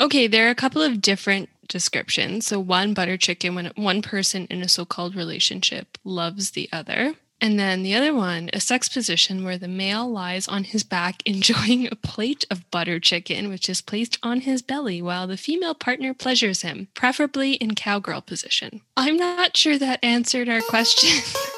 Okay, there are a couple of different descriptions. So, one butter chicken when one person in a so called relationship loves the other. And then the other one, a sex position where the male lies on his back enjoying a plate of butter chicken, which is placed on his belly while the female partner pleasures him, preferably in cowgirl position. I'm not sure that answered our question.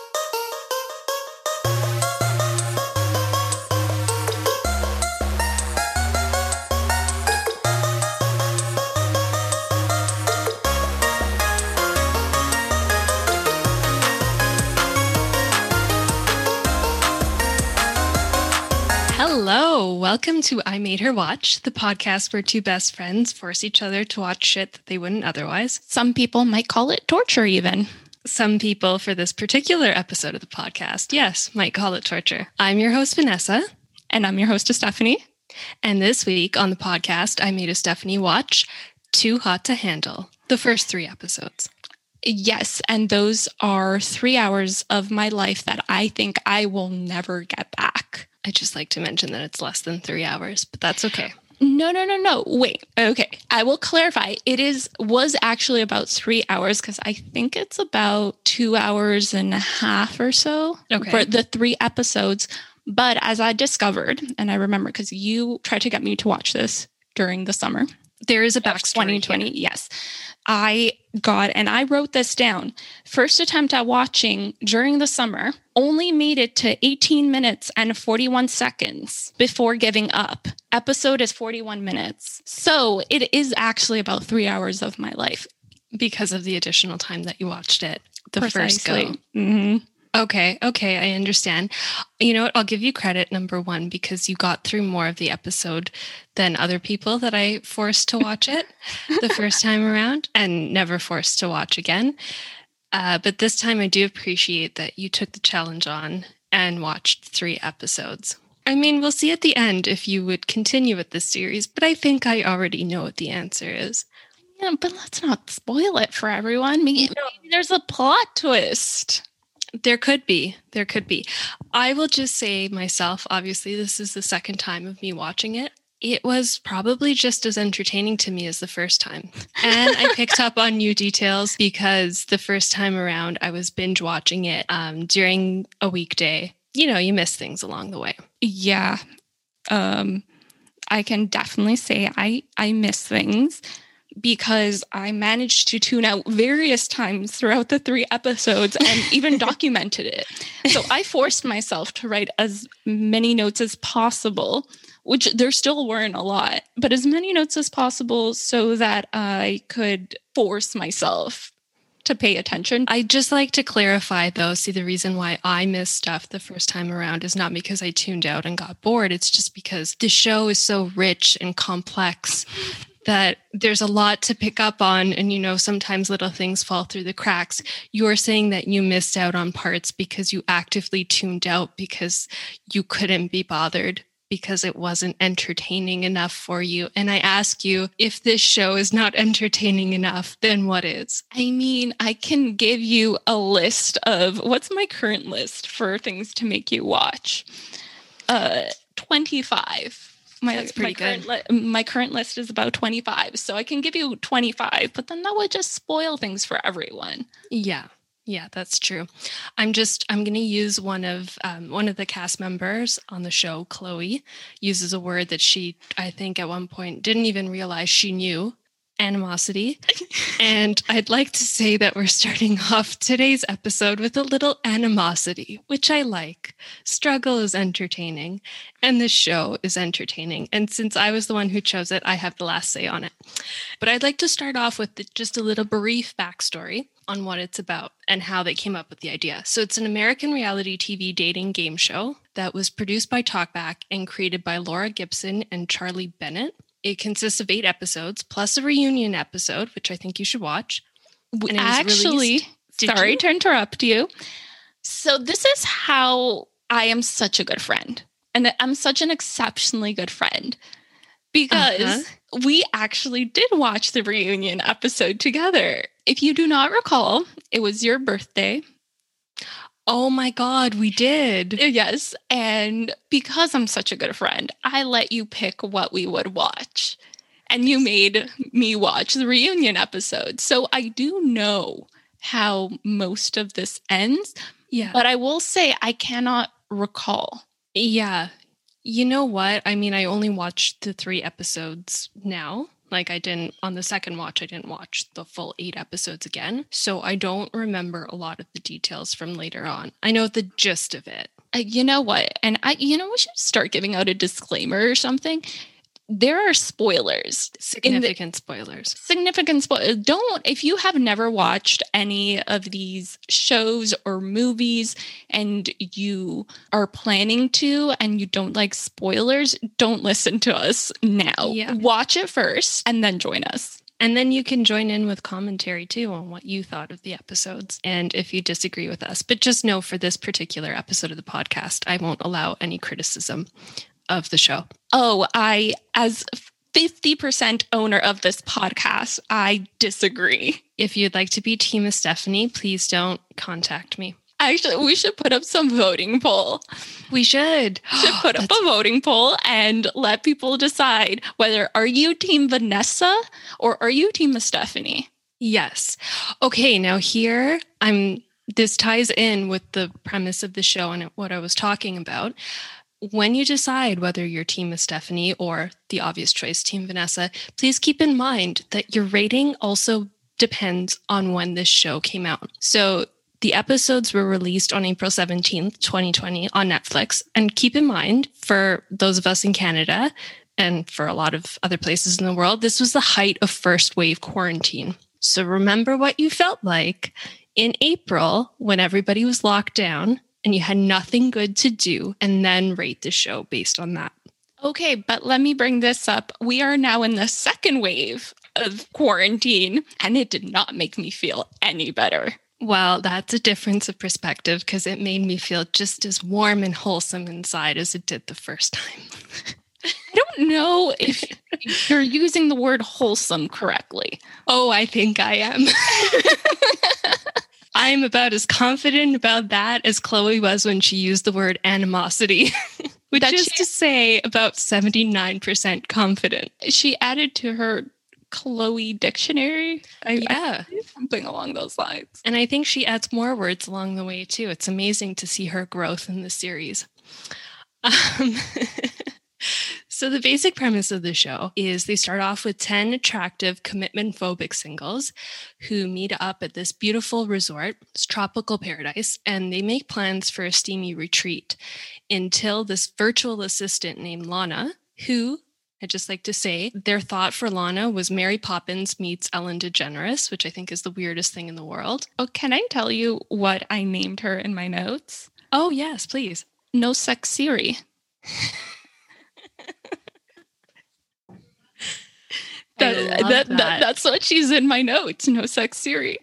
Welcome to I Made Her Watch, the podcast where two best friends force each other to watch shit that they wouldn't otherwise. Some people might call it torture, even. Some people for this particular episode of the podcast, yes, might call it torture. I'm your host, Vanessa. And I'm your host, Estefany. And this week on the podcast, I made Estefany watch Too Hot to Handle, the first three episodes. Yes, and those are three hours of my life that I think I will never get back. I just like to mention that it's less than three hours, but that's okay. No, no, no, no. Wait. Okay. I will clarify. It is was actually about three hours because I think it's about two hours and a half or so Okay. for the three episodes. But as I discovered, and I remember because you tried to get me to watch this during the summer, There is a backstory. 2020. here. Yes. I got, and I wrote this down. First attempt at watching during the summer, only made it to 18 minutes and 41 seconds before giving up. Episode is 41 minutes. So it is actually about three hours of my life. Because of the additional time that you watched it the first go. Precisely. Mm-hmm. Okay, okay, I understand. You know what? I'll give you credit, number one, because you got through more of the episode than other people that I forced to watch it the first time around and never forced to watch again. Uh, but this time, I do appreciate that you took the challenge on and watched three episodes. I mean, we'll see at the end if you would continue with this series, but I think I already know what the answer is. Yeah, but let's not spoil it for everyone. Maybe, maybe there's a plot twist. There could be. There could be. I will just say myself, obviously, this is the second time of me watching it. It was probably just as entertaining to me as the first time. And I picked up on new details because the first time around I was binge watching it um, during a weekday. You know, you miss things along the way. Yeah. Um I can definitely say I I miss things because I managed to tune out various times throughout the three episodes and even documented it. So I forced myself to write as many notes as possible, which there still weren't a lot, but as many notes as possible so that I could force myself to pay attention. I just like to clarify though, see the reason why I missed stuff the first time around is not because I tuned out and got bored. It's just because the show is so rich and complex that there's a lot to pick up on and you know sometimes little things fall through the cracks. You're saying that you missed out on parts because you actively tuned out because you couldn't be bothered because it wasn't entertaining enough for you. And I ask you, if this show is not entertaining enough, then what is? I mean, I can give you a list of what's my current list for things to make you watch. Uh, 25. My, That's pretty my current li- my current list is about 25. So I can give you 25, but then that would just spoil things for everyone. Yeah. Yeah, that's true. I'm just I'm going to use one of um, one of the cast members on the show. Chloe uses a word that she I think at one point didn't even realize she knew animosity. and I'd like to say that we're starting off today's episode with a little animosity, which I like. Struggle is entertaining, and this show is entertaining. And since I was the one who chose it, I have the last say on it. But I'd like to start off with the, just a little brief backstory on what it's about and how they came up with the idea. So it's an American reality TV dating game show that was produced by Talkback and created by Laura Gibson and Charlie Bennett. It consists of eight episodes plus a reunion episode, which I think you should watch. W- And it Actually, sorry you? to interrupt you. So this is how I am such a good friend. And I'm such an exceptionally good friend because Uh-huh. we actually did watch the reunion episode together. If you do not recall, it was your birthday. Oh my God, we did. Yes. And because I'm such a good friend, I let you pick what we would watch. and you made me watch the reunion episode. So I do know how most of this ends. Yeah. But I will say I cannot recall. Yeah. You know what? I mean, I only watched the three episodes now. Like, I didn't, on the second watch, I didn't watch the full eight episodes again. So I don't remember a lot of the details from later on. I know the gist of it. Uh, you know what? And I, you know, we should start giving out a disclaimer or something there are spoilers significant the, spoilers significant spoilers don't if you have never watched any of these shows or movies and you are planning to and you don't like spoilers don't listen to us now yeah. watch it first and then join us and then you can join in with commentary too on what you thought of the episodes and if you disagree with us. But just know for this particular episode of the podcast, I won't allow any criticism of the show? Oh, I, as 50% owner of this podcast, I disagree. If you'd like to be Team of Estefany, please don't contact me. Actually, we should put up some voting poll. We should. should put up a voting poll and let people decide whether are you team Vanessa or are you team Estefany? Yes. Okay, now here I'm this ties in with the premise of the show and what I was talking about when you decide whether your team is Estefany or the obvious choice, Team Vanessa, please keep in mind that your rating also depends on when this show came out. So the episodes were released on April 17th, 2020 on Netflix. And keep in mind, for those of us in Canada and for a lot of other places in the world, this was the height of first wave quarantine. So remember what you felt like in April when everybody was locked down and you had nothing good to do, and then rate the show based on that. Okay, but let me bring this up. We are now in the second wave of quarantine, and it did not make me feel any better. Well, that's a difference of perspective because it made me feel just as warm and wholesome inside as it did the first time. I don't know if you're using the word wholesome correctly. Oh, I think I am. I'm about as confident about that as Chloe was when she used the word animosity, which that is she, to say about 79% confident. She added to her Chloe dictionary. I, yeah. I, something along those lines. And I think she adds more words along the way too. It's amazing to see her growth in the series. Um, So, the basic premise of the show is they start off with 10 attractive commitment phobic singles who meet up at this beautiful resort, this tropical paradise, and they make plans for a steamy retreat until this virtual assistant named Lana, who I'd just like to say their thought for Lana was Mary Poppins meets Ellen DeGeneres, which I think is the weirdest thing in the world. Oh, can I tell you what I named her in my notes? Oh, yes, please. No Sex Siri. that, that, that. that's what she's in my notes. No sex Siri.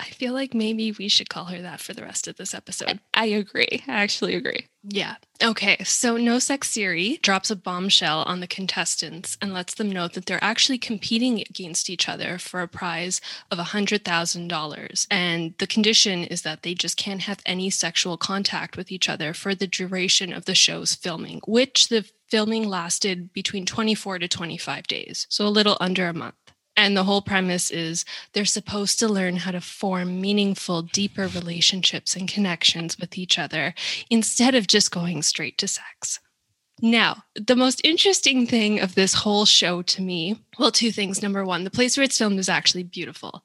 I feel like maybe we should call her that for the rest of this episode. I agree. I actually agree. Yeah. Okay. So No Sex Siri drops a bombshell on the contestants and lets them know that they're actually competing against each other for a prize of $100,000. And the condition is that they just can't have any sexual contact with each other for the duration of the show's filming, which the filming lasted between 24 to 25 days. So a little under a month. And the whole premise is they're supposed to learn how to form meaningful, deeper relationships and connections with each other instead of just going straight to sex. Now, the most interesting thing of this whole show to me, well, two things. Number one, the place where it's filmed is actually beautiful.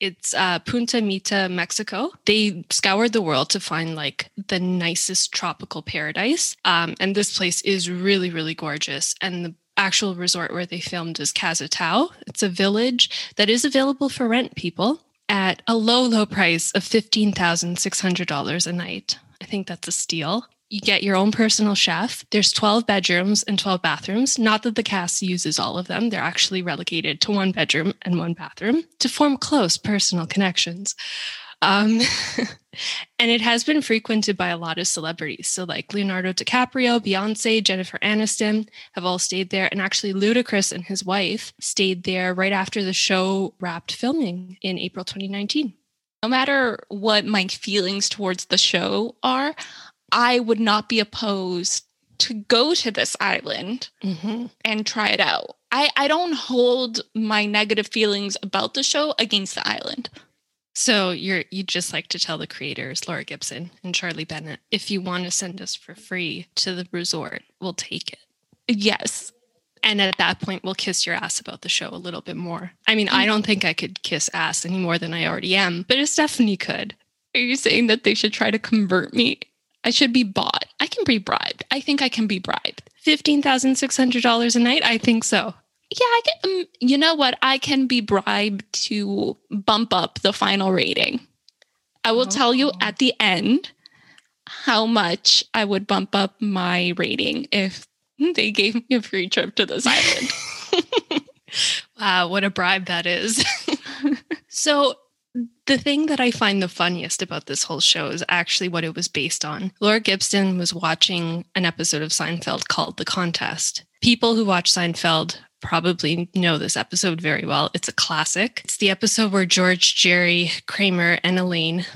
It's uh, Punta Mita, Mexico. They scoured the world to find like the nicest tropical paradise. Um, and this place is really, really gorgeous. And the actual resort where they filmed is Casa Tau. It's a village that is available for rent people at a low, low price of $15,600 a night. I think that's a steal. You get your own personal chef. There's 12 bedrooms and 12 bathrooms. Not that the cast uses all of them, they're actually relegated to one bedroom and one bathroom to form close personal connections. Um, and it has been frequented by a lot of celebrities. So, like Leonardo DiCaprio, Beyonce, Jennifer Aniston have all stayed there. And actually, Ludacris and his wife stayed there right after the show wrapped filming in April 2019. No matter what my feelings towards the show are, I would not be opposed to go to this island Mhm. and try it out. I, I don't hold my negative feelings about the show against the island. So you're you just like to tell the creators, Laura Gibson and Charlie Bennett, if you want to send us for free to the resort, we'll take it. Yes. And at that point, we'll kiss your ass about the show a little bit more. I mean, I don't think I could kiss ass any more than I already am, but if Estefany could. Are you saying that they should try to convert me? I should be bought. I can be bribed. I think I can be bribed. $15,600 a night? I think so. Yeah, I can. Um, you know what? I can be bribed to bump up the final rating. I will tell you Oh. at the end how much I would bump up my rating if they gave me a free trip to this island. Wow, what a bribe that is. so, the thing that I find the funniest about this whole show is actually what it was based on. Laura Gibson was watching an episode of Seinfeld called The Contest. People who watch Seinfeld probably know this episode very well. It's a classic. It's the episode where George, Jerry, Kramer, and Elaine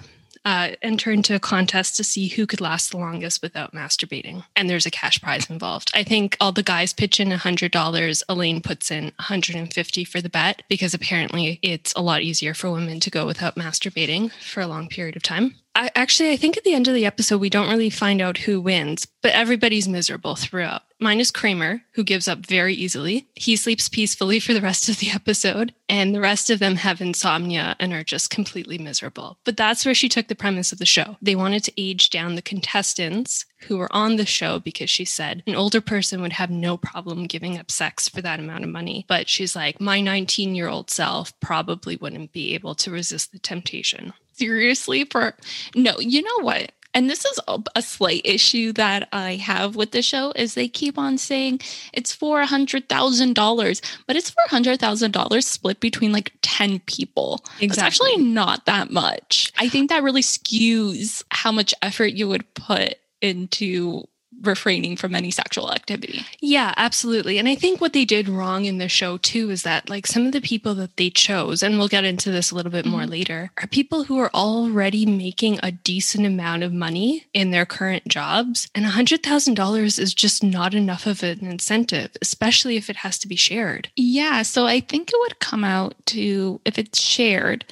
uh, enter into a contest to see who could last the longest without masturbating. And there's a cash prize involved. I think all the guys pitch in $100. Elaine puts in 150 for the bet because apparently it's a lot easier for women to go without masturbating for a long period of time. I, actually, I think at the end of the episode, we don't really find out who wins, but everybody's miserable throughout. Minus Kramer, who gives up very easily. He sleeps peacefully for the rest of the episode, and the rest of them have insomnia and are just completely miserable. But that's where she took the premise of the show. They wanted to age down the contestants who were on the show because she said an older person would have no problem giving up sex for that amount of money. But she's like, my 19 year old self probably wouldn't be able to resist the temptation. Seriously, for no, you know what? And this is a, slight issue that I have with the show is they keep on saying it's for a hundred thousand dollars, but it's for a hundred thousand dollars split between like ten people. It's actually not that much. I think that really skews how much effort you would put into refraining from any sexual activity. Yeah, absolutely. And I think what they did wrong in the show too is that like some of the people that they chose, and we'll get into this a little bit more Mhm. later, are people who are already making a decent amount of money in their current jobs. And $100,000 is just not enough of an incentive, especially if it has to be shared. Yeah, so I think it would come out to if it's shared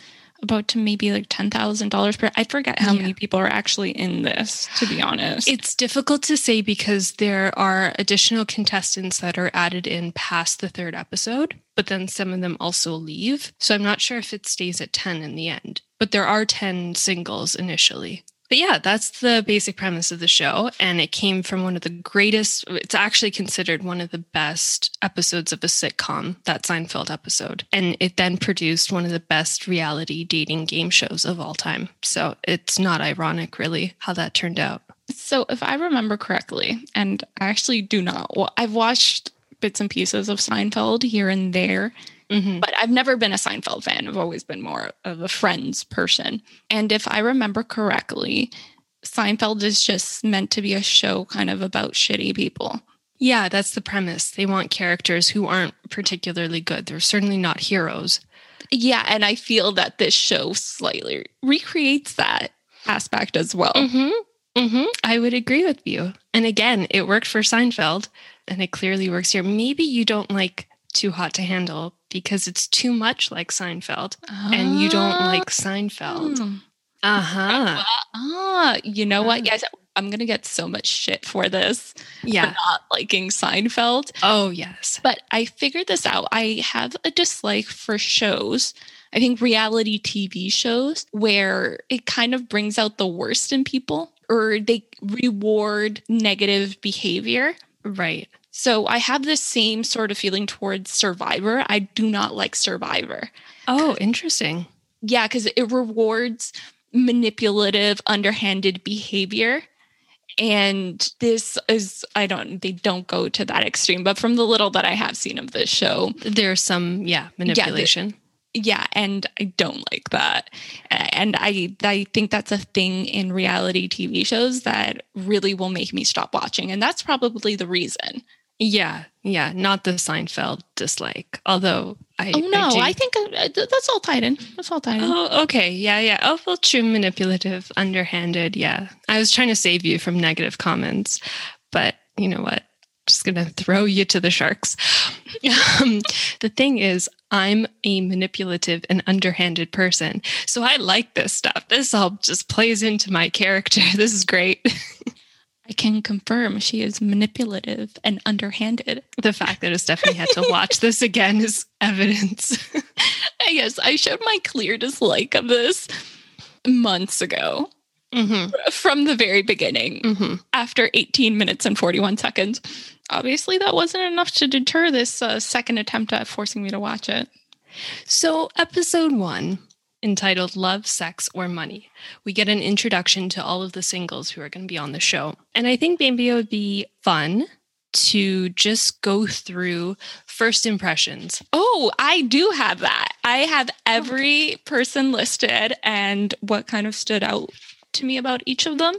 about to maybe like ten thousand dollars per. I forget how Yeah. many people are actually in this. To be honest, It's difficult to say because there are additional contestants that are added in past the third episode, but then some of them also leave. So I'm not sure if it stays at 10 in the end, but there are 10 singles initially. But yeah, that's the basic premise of the show. And it came from one of the greatest, it's actually considered one of the best episodes of a sitcom, that Seinfeld episode. And it then produced one of the best reality dating game shows of all time. So it's not ironic, really, how that turned out. so if I remember correctly, and I actually do not. wa- I've watched bits and pieces of Seinfeld here and there, Mhm. but I've never been a Seinfeld fan. I've always been more of a Friends person. And if I remember correctly, Seinfeld is just meant to be a show kind of about shitty people. Yeah, that's the premise. They want characters who aren't particularly good. They're certainly not heroes. Yeah, and I feel that this show slightly recreates that aspect as well. Mm-hmm. Mm-hmm. I would agree with you. And again, it worked for Seinfeld, and it clearly works here. Maybe you don't like Too Hot to Handle because it's too much like Seinfeld, and you don't Ah, like Seinfeld. hmm. Uh huh. Ah, you know what? Yes, I'm gonna get so much shit for this for Yeah. not liking Seinfeld. Oh, yes. But I figured this out. I have a dislike for shows. I think reality TV shows where it kind of brings out the worst in people or they reward negative behavior. Right. So I have the same sort of feeling towards Survivor. I do not like Survivor. Oh, interesting. Yeah, because it rewards manipulative, underhanded behavior. And this is, I don't, they don't go to that extreme, but from the little that I have seen of this show, There's some, yeah, manipulation. yeah, and I don't like that. And I, I think that's a thing in reality TV shows that really will make me stop watching. And that's probably the reason. Yeah. Yeah. Not the Seinfeld dislike. Although I. Oh, no, do- I, think uh, th- that's all tied in. That's all tied in. Oh, okay. Yeah, yeah. Oh, well, true, manipulative, underhanded. Yeah. I was trying to save you from negative comments, but you know what? Just gonna throw you to the sharks. um, the thing is, I'm a manipulative and underhanded person. So I like this stuff. This all just plays into my character. This is great. I can confirm she is manipulative and underhanded. The fact that Estefany had to watch this again is evidence. I guess I showed my clear dislike of this months ago mm-hmm. from the very beginning Mm-hmm. after 18 minutes and 41 seconds. Obviously, that wasn't enough to deter this uh, second attempt at forcing me to watch it. So, episode one, entitled Love, Sex, or Money, we get an introduction to all of the singles who are going to be on the show. And I think maybe it would be fun to just go through first impressions. Oh, I do have that. I have oh, every person listed and what kind of stood out to me about each of them.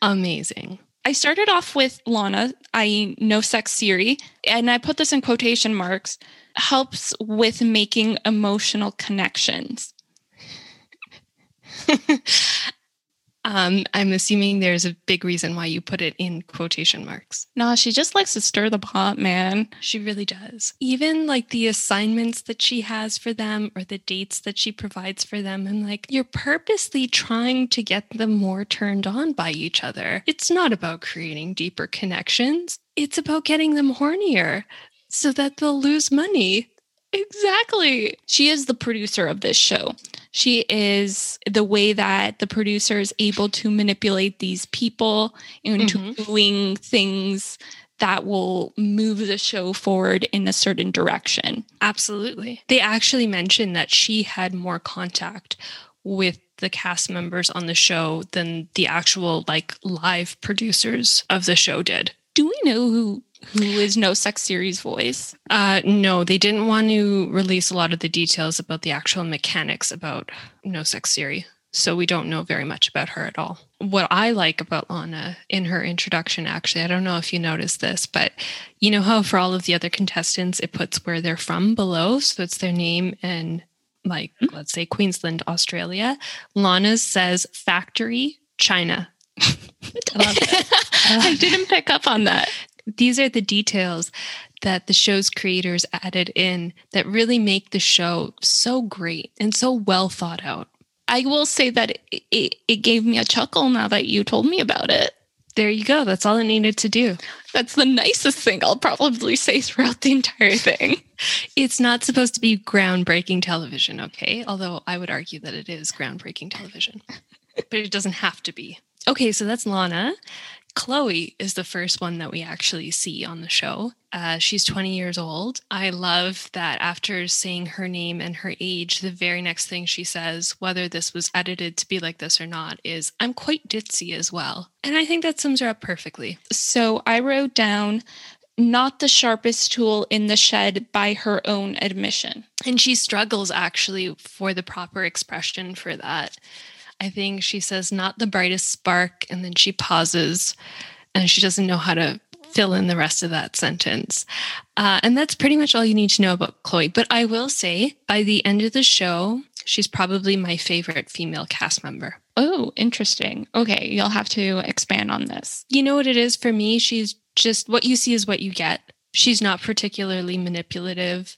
Amazing. I started off with Lana, I know sex Siri, and I put this in quotation marks, helps with making emotional connections. um, I'm assuming there's a big reason why you put it in quotation marks. Nah, she just likes to stir the pot, man. She really does. Even like the assignments that she has for them or the dates that she provides for them. And like, you're purposely trying to get them more turned on by each other. It's not about creating deeper connections, it's about getting them hornier so that they'll lose money. Exactly. She is the producer of this show. She is the way that the producer is able to manipulate these people into Mhm. doing things that will move the show forward in a certain direction. Absolutely. They actually mentioned that she had more contact with the cast members on the show than the actual like live producers of the show did. Do we know who who is No Sex Siri's voice? Uh, no, they didn't want to release a lot of the details about the actual mechanics about No Sex Siri's. So we don't know very much about her at all. What I like about Lana in her introduction, actually, I don't know if you noticed this, but you know how for all of the other contestants, it puts where they're from below. So it's their name and like, let's say Queensland, Australia. Lana's says factory, China. I. I didn't pick up on that. These are the details that the show's creators added in that really make the show so great and so well thought out. I will say that it, it, it gave me a chuckle now that you told me about it. There you go. That's all it needed to do. That's the nicest thing I'll probably say throughout the entire thing. It's not supposed to be groundbreaking television, okay? Although I would argue that it is groundbreaking television, but it doesn't have to be. Okay, so that's Lana. Chloe is the first one that we actually see on the show. Uh, she's 20 years old. I love that after saying her name and her age, the very next thing she says, whether this was edited to be like this or not, is I'm quite ditzy as well. And I think that sums her up perfectly. So I wrote down not the sharpest tool in the shed by her own admission. And she struggles actually for the proper expression for that. I think she says, not the brightest spark, and then she pauses and she doesn't know how to fill in the rest of that sentence. Uh, and that's pretty much all you need to know about Chloe. But I will say, by the end of the show, she's probably my favorite female cast member. Oh, interesting. Okay, you'll have to expand on this. You know what it is for me? She's just what you see is what you get. She's not particularly manipulative.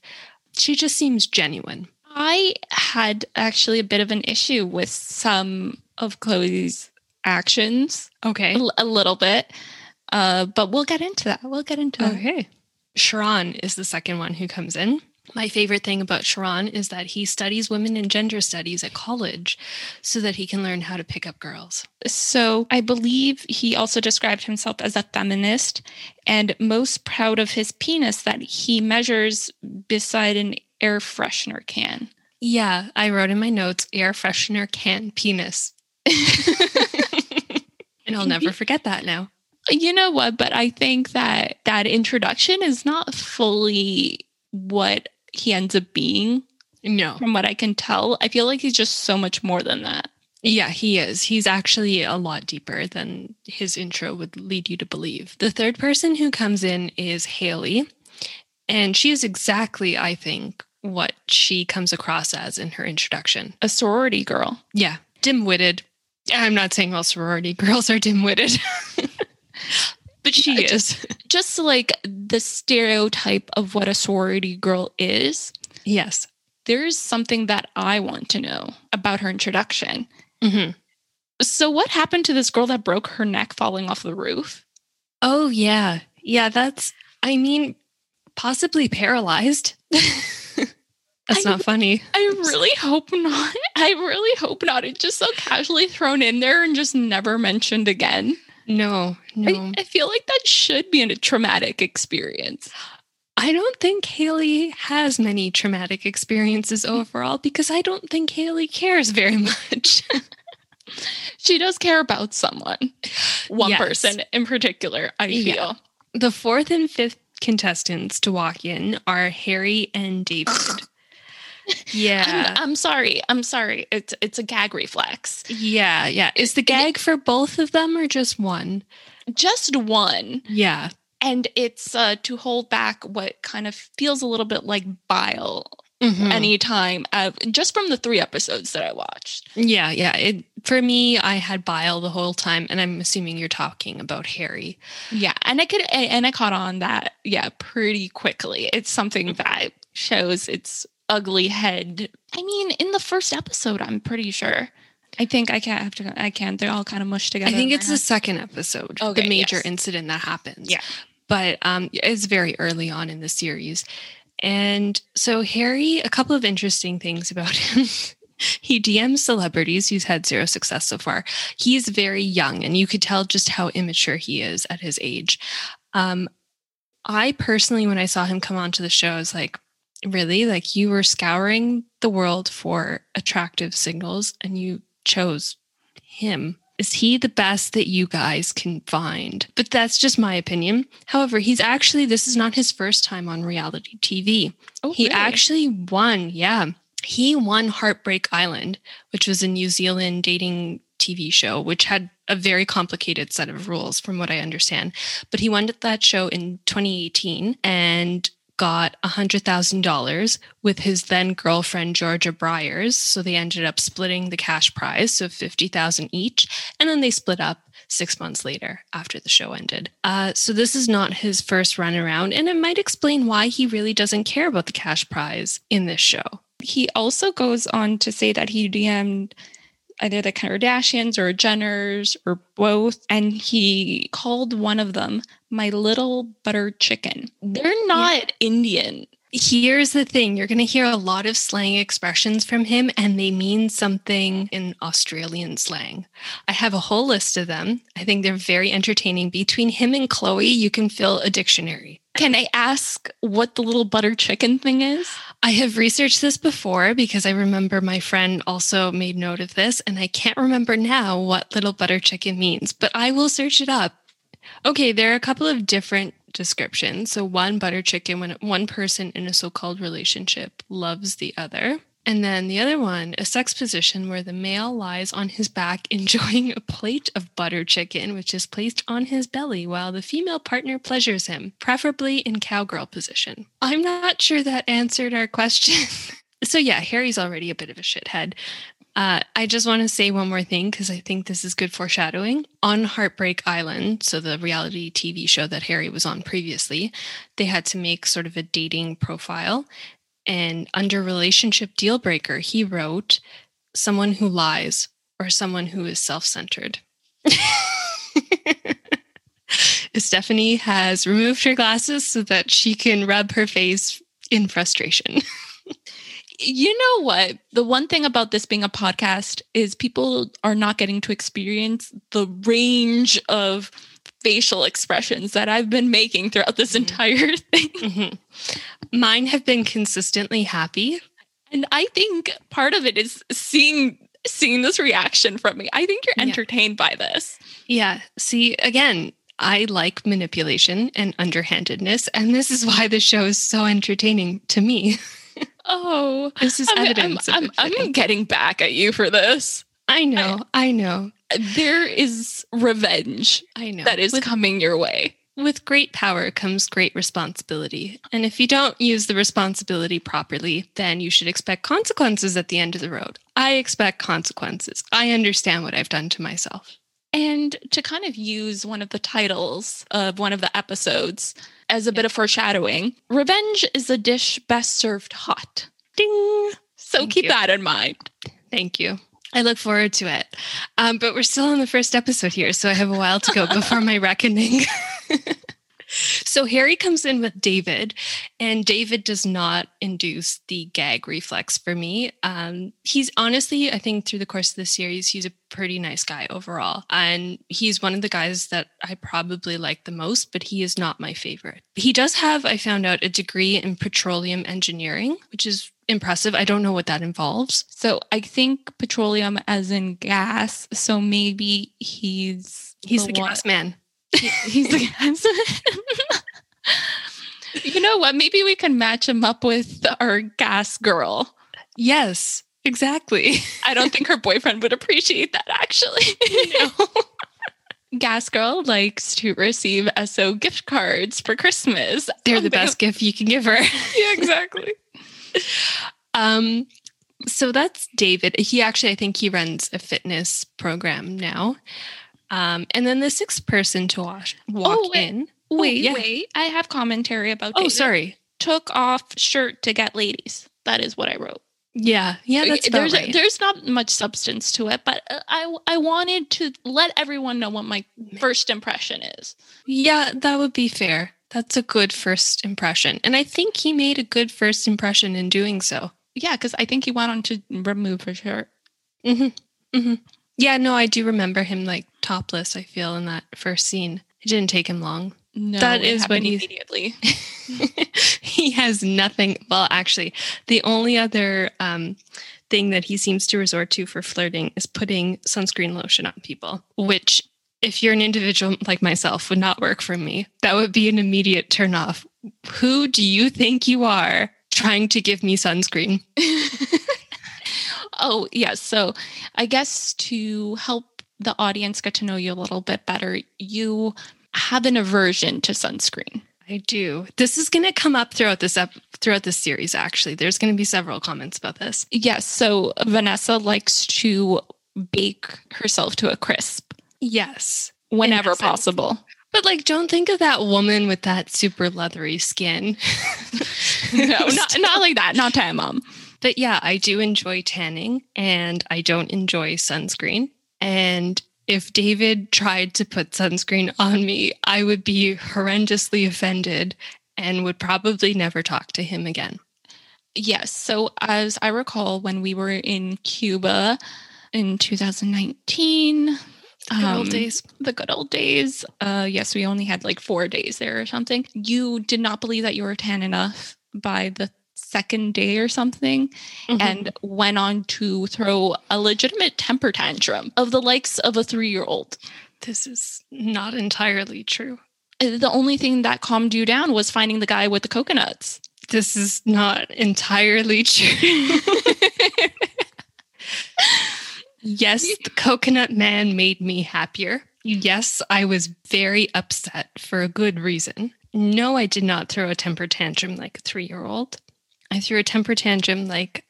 She just seems genuine. I had actually a bit of an issue with some of Chloe's actions, Okay. a little bit. Uh, but we'll get into that. We'll get into that. Okay. Sharron is the second one who comes in. My favorite thing about Sharron is that he studies women and gender studies at college so that he can learn how to pick up girls. So I believe he also described himself as a feminist and most proud of his penis that he measures beside an air freshener can. Yeah, I wrote in my notes air freshener can penis. and I'll never forget that now. You know what? But I think that that introduction is not fully what he ends up being, No. from what I can tell. I feel like he's just so much more than that. Yeah, he is. He's actually a lot deeper than his intro would lead you to believe. The third person who comes in is Haley, and she is exactly, I think, what she comes across as in her introduction. A sorority girl. Yeah, dim witted. I'm not saying all sorority girls are dim witted. but she is. just- like the stereotype of what a sorority girl is, yes. there's something that I want to know about her introduction. hmm So, what happened to this girl that broke her neck falling off the roof? Oh, yeah. Yeah, that's, I mean, possibly paralyzed. that's I- not funny. I really hope not. I really hope not. It's just so casually thrown in there and just never mentioned again. No, no. I, I feel like that should be a traumatic experience. I don't think Haley has many traumatic experiences overall because I don't think Haley cares very much. She does care about someone, one Yes. person in particular, I Yeah. feel. the fourth and fifth contestants to walk in are Harry and David. Yeah. I'm, I'm sorry. I'm sorry. It's it's a gag reflex. yeah, yeah. Is the gag for both of them or just one? Just one. Yeah. And it's uh, to hold back what kind of feels a little bit like bile Mhm. anytime, uh, just from the three episodes that I watched. yeah, yeah. It, for me, I had bile the whole time, and I'm assuming you're talking about Harry. Yeah, and I could and I caught on that yeah pretty quickly. It's something that shows its ugly head. I mean, in the first episode, I'm pretty sure. I think I can't have to. I can't. They're all kind of mushed together. I think it's the second episode, Okay, the major yes. incident that happens. Yeah. But um, it's very early on in the series. And so, Harry, a couple of interesting things about him. he DMs celebrities. He's had zero success so far. He's very young, and you could tell just how immature he is at his age. Um, I personally, when I saw him come onto the show, I was like, really? Like, you were scouring the world for attractive signals and you chose him. Is he the best that you guys can find? But that's just my opinion. However, he's actually, this is not his first time on reality TV. Oh, he really? actually won, yeah. He won Heartbreak Island, which was a New Zealand dating TV show, which had a very complicated set of rules, from what I understand. But he won that show in 2018 and got $100,000 with his then girlfriend, Georgia Briers. So they ended up splitting the cash prize, so 50000 each. And then they split up six months later after the show ended. Uh, so this is not his first run around, and it might explain why he really doesn't care about the cash prize in this show. He also goes on to say that he DM'd either the Kardashians or Jenners or both, and he called one of them my little butter chicken. They're not Indian. Here's the thing you're going to hear a lot of slang expressions from him, and they mean something in Australian slang. I have a whole list of them. I think they're very entertaining. Between him and Chloe, you can fill a dictionary. Can I ask what the little butter chicken thing is? I have researched this before because I remember my friend also made note of this, and I can't remember now what little butter chicken means, but I will search it up. Okay, there are a couple of different descriptions. So, one butter chicken when one person in a so called relationship loves the other. And then the other one, a sex position where the male lies on his back enjoying a plate of butter chicken, which is placed on his belly while the female partner pleasures him, preferably in cowgirl position. I'm not sure that answered our question. so, yeah, Harry's already a bit of a shithead. Uh, I just want to say one more thing because I think this is good foreshadowing. On Heartbreak Island, so the reality TV show that Harry was on previously, they had to make sort of a dating profile. And under relationship deal breaker, he wrote someone who lies or someone who is self centered. Estefany has removed her glasses so that she can rub her face in frustration. You know what? The one thing about this being a podcast is people are not getting to experience the range of facial expressions that I've been making throughout this Mhm. entire thing. Mhm. Mine have been consistently happy. And I think part of it is seeing seeing this reaction from me. I think you're Yeah. entertained by this. Yeah. See, again, I like manipulation and underhandedness, and this is why the show is so entertaining to me. Oh, This is I'm, I'm, evidence. I'm, I'm getting back at you for this. I know. I know. There is revenge I know. that is with, coming your way. with great power comes great responsibility. And if you don't use the responsibility properly, then you should expect consequences at the end of the road. I expect consequences. I understand what I've done to myself. And to kind of use one of the titles of one of the episodes as a bit of foreshadowing, revenge is a dish best served hot. Ding. So Thank keep you. that in mind. Thank you. I look forward to it. Um, but we're still on the first episode here, so I have a while to go before my reckoning. so Harry comes in with David, and David does not induce the gag reflex for me. Um, he's honestly, I think through the course of the series, he's a pretty nice guy overall. And he's one of the guys that I probably like the most, but he is not my favorite. He does have, I found out, a degree in petroleum engineering, which is impressive. I don't know what that involves. So I think petroleum as in gas. So maybe he's He's the, one- gas man. he- he's the gas. you know what? Maybe we can match him up with our gas girl. Yes, exactly. I don't think her boyfriend would appreciate that actually. Gas Girl likes to receive Esso gift cards for Christmas. They're the best gift you can give her. Yeah, exactly. Um, so that's David. He actually, I think he runs a fitness program now. Um, and then the sixth person to watch, walk Oh, wait. in. Wait, yeah. wait. I have commentary about Oh, David. sorry. Took off shirt to get ladies. That is what I wrote. Yeah, yeah, that's there's right. there's not much substance to it, but uh, I I wanted to let everyone know what my first impression is. yeah, that would be fair. That's a good first impression, and I think he made a good first impression in doing so. Yeah, because I think he went on to remove her shirt. Mm-hmm. Mm-hmm. Yeah, no, I do remember him like topless. I feel in that first scene. It didn't take him long. No, That is when he's- immediately. he has nothing. Well, actually, the only other um, thing that he seems to resort to for flirting is putting sunscreen lotion on people, which, if you're an individual like myself, would not work for me. That would be an immediate turnoff. Who do you think you are trying to give me sunscreen? oh yes, so I guess to help the audience get to know you a little bit better, you have an aversion to sunscreen. I do. This is going to come up throughout this ep- throughout this series. Actually, there's going to be several comments about this. Yes, so Vanessa likes to bake herself to a crisp Yes, whenever possible. But like, don't think of that woman with that super leathery skin. no, not not like that. Not tan mom. But yeah, I do enjoy tanning and I don't enjoy sunscreen. And if David tried to put sunscreen on me, I would be horrendously offended and would probably never talk to him again. Yes. So as I recall, when we were in Cuba in 2019, Good um, old days. the good old days. Uh, yes, we only had like four days there or something. You did not believe that you were tan enough by the second day or something Mhm. and went on to throw a legitimate temper tantrum of the likes of a three year old. this is not entirely true. The only thing that calmed you down was finding the guy with the coconuts. This is not entirely true. yes, the coconut man made me happier. Yes, I was very upset for a good reason. No, I did not throw a temper tantrum like a three year old. I threw a temper tantrum like,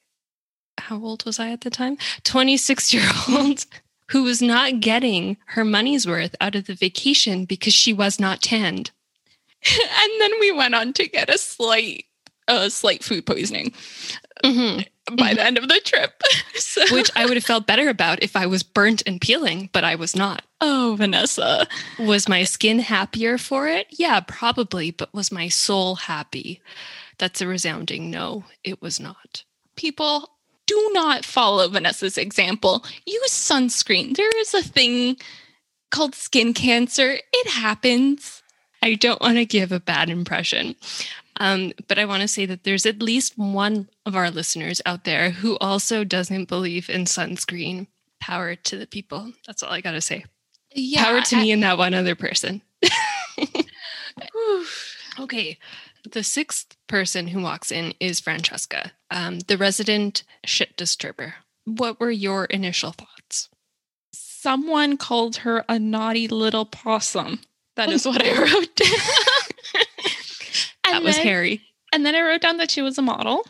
how old was I at the time? 26 year old who was not getting her money's worth out of the vacation because she was not tanned. and then we went on to get a slight uh, slight food poisoning Mhm. By the end of the trip. so, which I would have felt better about if I was burnt and peeling, but I was not. oh, Vanessa. Was my skin happier for it? Yeah, probably, but was my soul happy? That's a resounding no, it was not. People do not follow Vanessa's example. Use sunscreen. There is a thing called skin cancer. It happens. I don't want to give a bad impression. Um, but I want to say that there's at least one of our listeners out there who also doesn't believe in sunscreen. Power to the people. That's all I got to say. Yeah. Power to me and that one other person. okay. The sixth person who walks in is Francesca, um, the resident shit disturber. What were your initial thoughts? Someone called her a naughty little possum. That is what I wrote down. That And was then- Harry. And then I wrote down that she was a model.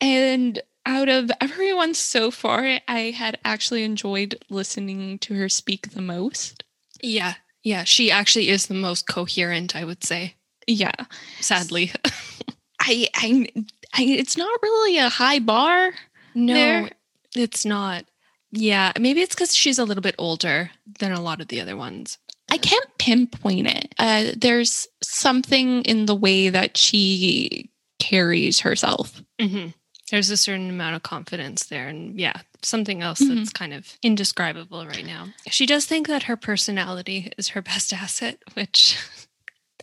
And out of everyone so far, I had actually enjoyed listening to her speak the most. Yeah. Yeah. She actually is the most coherent, I would say. Yeah. Sadly. I, I, I it's not really a high bar. no, there. it's not. Yeah. Maybe it's because she's a little bit older than a lot of the other ones. I can't pinpoint it. Uh, there's something in the way that she carries herself. Mm-hmm. There's a certain amount of confidence there. And yeah, something else Mhm. that's kind of indescribable right now. She does think that her personality is her best asset, which.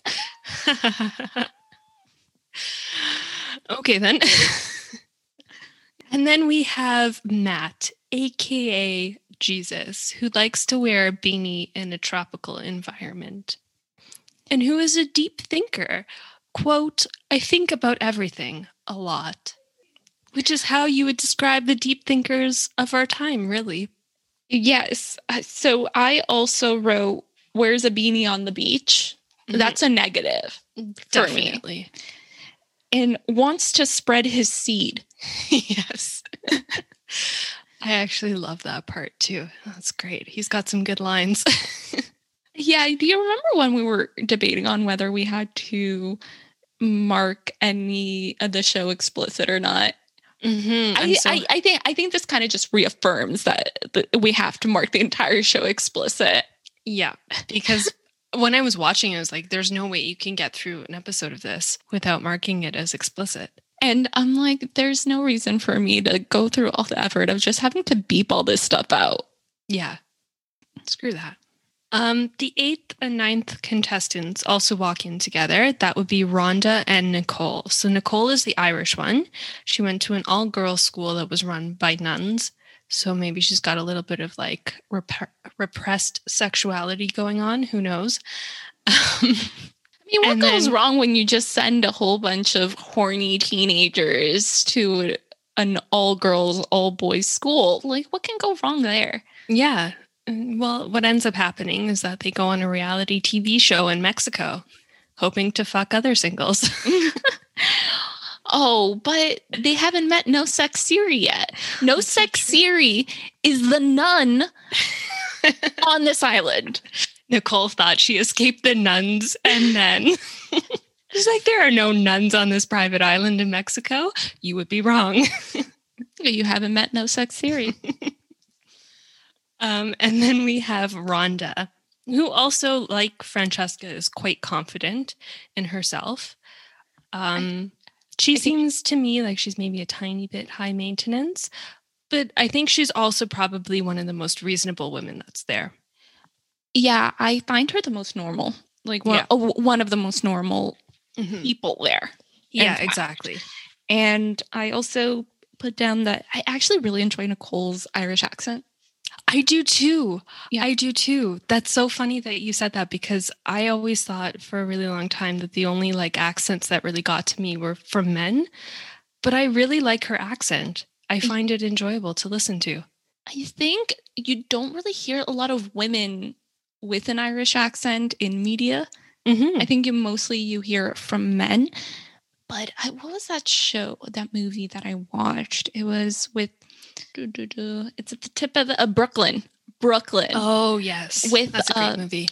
okay, then. and then we have Matt, AKA Jesus, who likes to wear a beanie in a tropical environment and who is a deep thinker. Quote, I think about everything a lot, which is how you would describe the deep thinkers of our time, really. Yes. Uh, So I also wrote, Where's a beanie on the beach? That's a negative. for me. definitely. And wants to spread his seed. yes. I actually love that part too. That's great. He's got some good lines. Yeah. Do you remember when we were debating on whether we had to mark any of the show explicit or not? mm-hmm. I, I, I think I think this kind of just reaffirms that, that we have to mark the entire show explicit. yeah, because when I was watching, I was like, there's no way you can get through an episode of this without marking it as explicit. And I'm like, there's no reason for me to go through all the effort of just having to beep all this stuff out. Yeah. Screw that. Um, the eighth and ninth contestants also walk in together. That would be Rhonda and Nicole. So Nicole is the Irish one. She went to an all-girls school that was run by nuns. So maybe she's got a little bit of like rep- repressed sexuality going on. Who knows? Um, mean, what And goes then- wrong when you just send a whole bunch of horny teenagers to an all girls, all boys school? Like, what can go wrong there? yeah. Mm, well, what ends up happening is that they go on a reality TV show in Mexico, hoping to fuck other singles. Oh, but they haven't met No Sex Siri yet. No Sex Siri is the nun on this island. Nicole thought she escaped the nuns and then she's like, there are no nuns on this private island in Mexico. You would be wrong. You haven't met No Sex Siri. Um, and then we have Rhonda, who also, like Francesca, is quite confident in herself. Um, she I think- seems to me like she's maybe a tiny bit high maintenance, but I think she's also probably one of the most reasonable women that's there. Yeah, I find her the most normal. Like one, Yeah. oh, one of the most normal people there. Yeah, exactly. And I also put down that I actually really enjoy Nicole's Irish accent. I do too. Yeah. I do too. That's so funny that you said that because I always thought for a really long time that the only like accents that really got to me were from men. But I really like her accent. I Mm. find it enjoyable to listen to. I think you don't really hear a lot of women with an Irish accent in media. Mm-hmm. I think you mostly you hear it from men. But I, what was that show, that movie that I watched? It was with, it's at the tip of uh, Brooklyn. Brooklyn. Oh yes, With, that's a great uh, movie.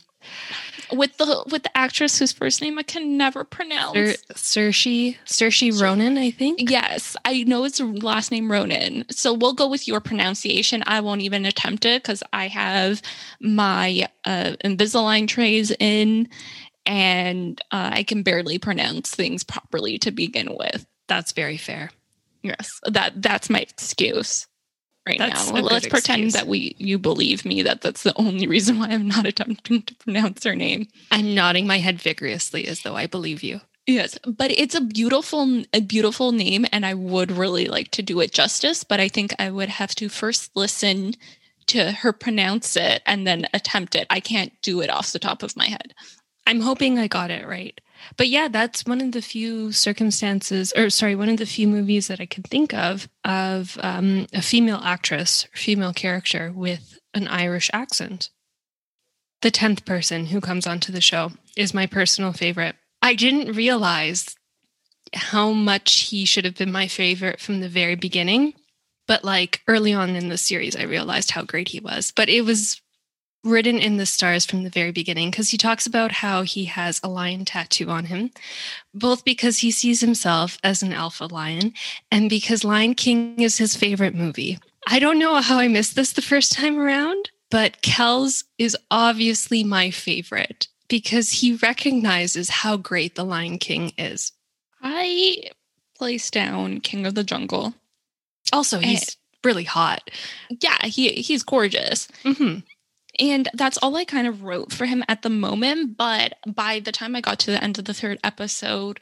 With the with the actress whose first name I can never pronounce. Sir, Saoirse Saoirse Ronan, I think. Yes, I know it's last name Ronan. So we'll go with your pronunciation. I won't even attempt it because I have my uh, Invisalign trays in and uh, I can barely pronounce things properly to begin with. That's very fair. Yes, that that's my excuse right That's now. Let's pretend excuse. that we you believe me that that's the only reason why I'm not attempting to pronounce her name. I'm nodding my head vigorously as though I believe you. Yes, but it's a beautiful, a beautiful name, and I would really like to do it justice. But I think I would have to first listen to her pronounce it and then attempt it. I can't do it off the top of my head. I'm hoping I got it right. But yeah, that's one of the few circumstances, or sorry, one of the few movies that I can think of of um, a female actress, female character with an Irish accent. The 10th person who comes onto the show is my personal favorite. I didn't realize how much he should have been my favorite from the very beginning But like early on in the series, I realized how great he was. But it was written in the stars from the very beginning because he talks about how he has a lion tattoo on him, both because he sees himself as an alpha lion and because Lion King is his favorite movie. I don't know how I missed this the first time around, but Kel's is obviously my favorite because he recognizes how great the Lion King is. I place down King of the Jungle. Also, he's and, really hot. Yeah, he he's gorgeous. Mm-hmm. And that's all I kind of wrote for him at the moment. But by the time I got to the end of the third episode,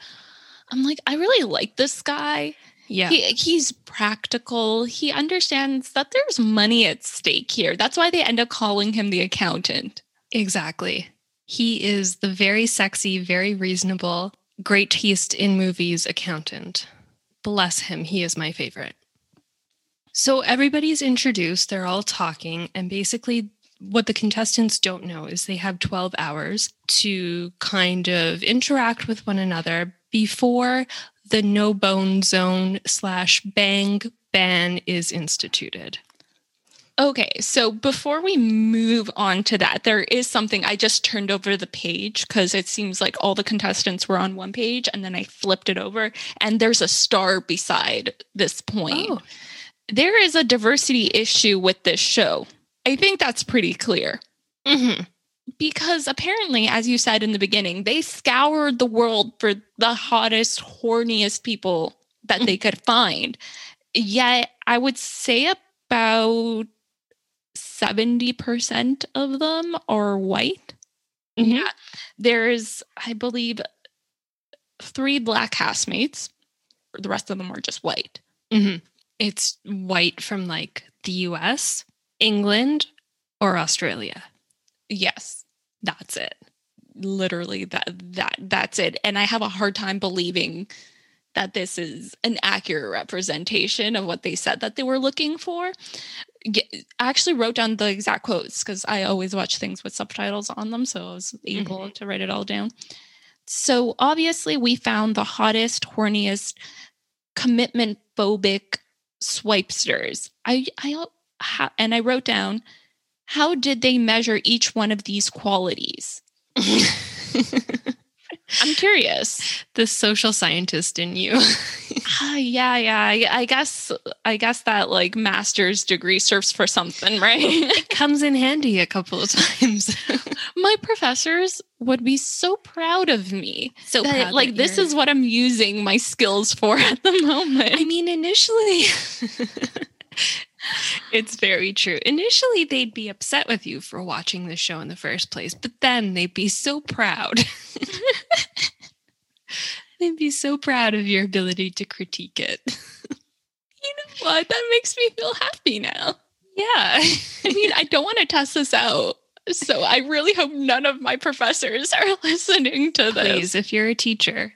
I'm like, I really like this guy. Yeah. He, he's practical. He understands that there's money at stake here. That's why they end up calling him the accountant. Exactly. He is the very sexy, very reasonable, great taste in movies accountant. Bless him. He is my favorite. So everybody's introduced, they're all talking, and basically what the contestants don't know is they have 12 hours to kind of interact with one another before the no bone zone slash bang ban is instituted. Okay, so before we move on to that, there is something I just turned over the page because it seems like all the contestants were on one page and then I flipped it over and there's a star beside this point. Oh. There is a diversity issue with this show. I think that's pretty clear. Mm-hmm. Because apparently, as you said in the beginning, they scoured the world for the hottest, horniest people that they could find. Yet, I would say about 70% of them are white. Mm-hmm. Yeah. There's, I believe, three black castmates. The rest of them are just white. Mm-hmm. It's white from like the US, England or Australia. Yes, that's it. Literally that that that's it. And I have a hard time believing that this is an accurate representation of what they said that they were looking for. I actually wrote down the exact quotes because I always watch things with subtitles on them, so I was able mm-hmm. to write it all down. So obviously, we found the hottest, horniest, commitment phobic swipesters. I I how, and I wrote down, how did they measure each one of these qualities? I'm curious. The social scientist in you. uh, yeah, yeah. I, I, guess I guess that like master's degree serves for something, right? it comes in handy a couple of times. My professors would be so proud of me. So that, proud like this is what I'm using my skills for at the moment. I mean, initially it's very true. Initially, they'd be upset with you for watching the show in the first place, but then they'd be so proud. they'd be so proud of your ability to critique it. you know what? That makes me feel happy now. Yeah. I mean, I don't want to test this out. So I really hope none of my professors are listening to this. Please, if you're a teacher,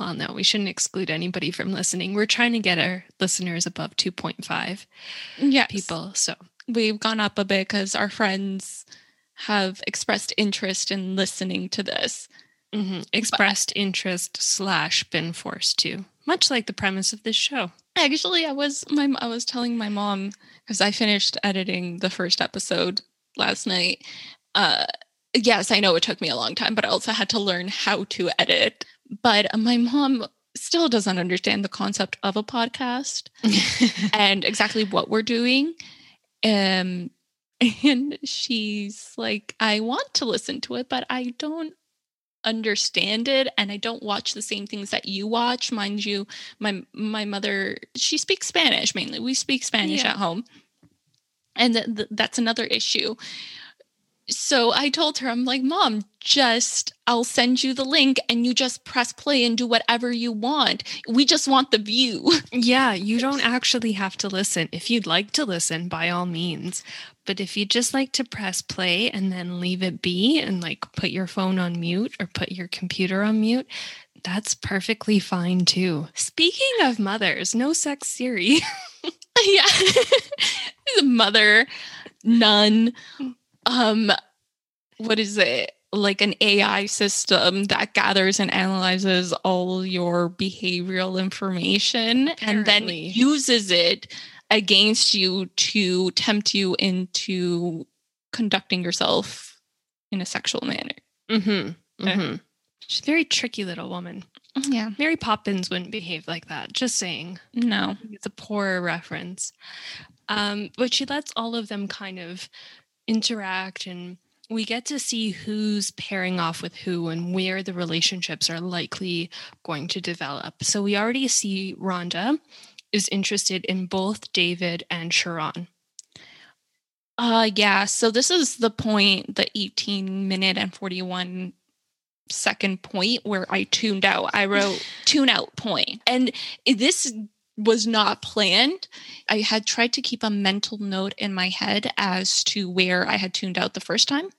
Oh no, we shouldn't exclude anybody from listening. We're trying to get our listeners above 2.5 yes. people. So we've gone up a bit because our friends have expressed interest in listening to this. Mm-hmm. Expressed but, interest slash been forced to, much like the premise of this show. Actually, I was my I was telling my mom because I finished editing the first episode last night. Uh, yes, I know it took me a long time, but I also had to learn how to edit but my mom still doesn't understand the concept of a podcast and exactly what we're doing. Um, and she's like, I want to listen to it, but I don't understand it and I don't watch the same things that you watch. Mind you, my my mother, she speaks Spanish mainly. We speak Spanish yeah. at home. And th- th- that's another issue so I told her, I'm like, Mom, just I'll send you the link and you just press play and do whatever you want. We just want the view. Yeah, you don't actually have to listen. If you'd like to listen, by all means. But if you just like to press play and then leave it be and like put your phone on mute or put your computer on mute, that's perfectly fine too. Speaking of mothers, no sex Siri. yeah. Mother, nun mm. Um what is it like an AI system that gathers and analyzes all your behavioral information Apparently. and then uses it against you to tempt you into conducting yourself in a sexual manner. Mm-hmm. Mm-hmm. She's a very tricky little woman. Yeah. Mary Poppins wouldn't behave like that. Just saying. No. It's a poor reference. Um, but she lets all of them kind of interact and we get to see who's pairing off with who and where the relationships are likely going to develop. So we already see Rhonda is interested in both David and Sharron. Uh yeah, so this is the point, the 18 minute and 41 second point where I tuned out. I wrote tune out point. And this was not planned. I had tried to keep a mental note in my head as to where I had tuned out the first time.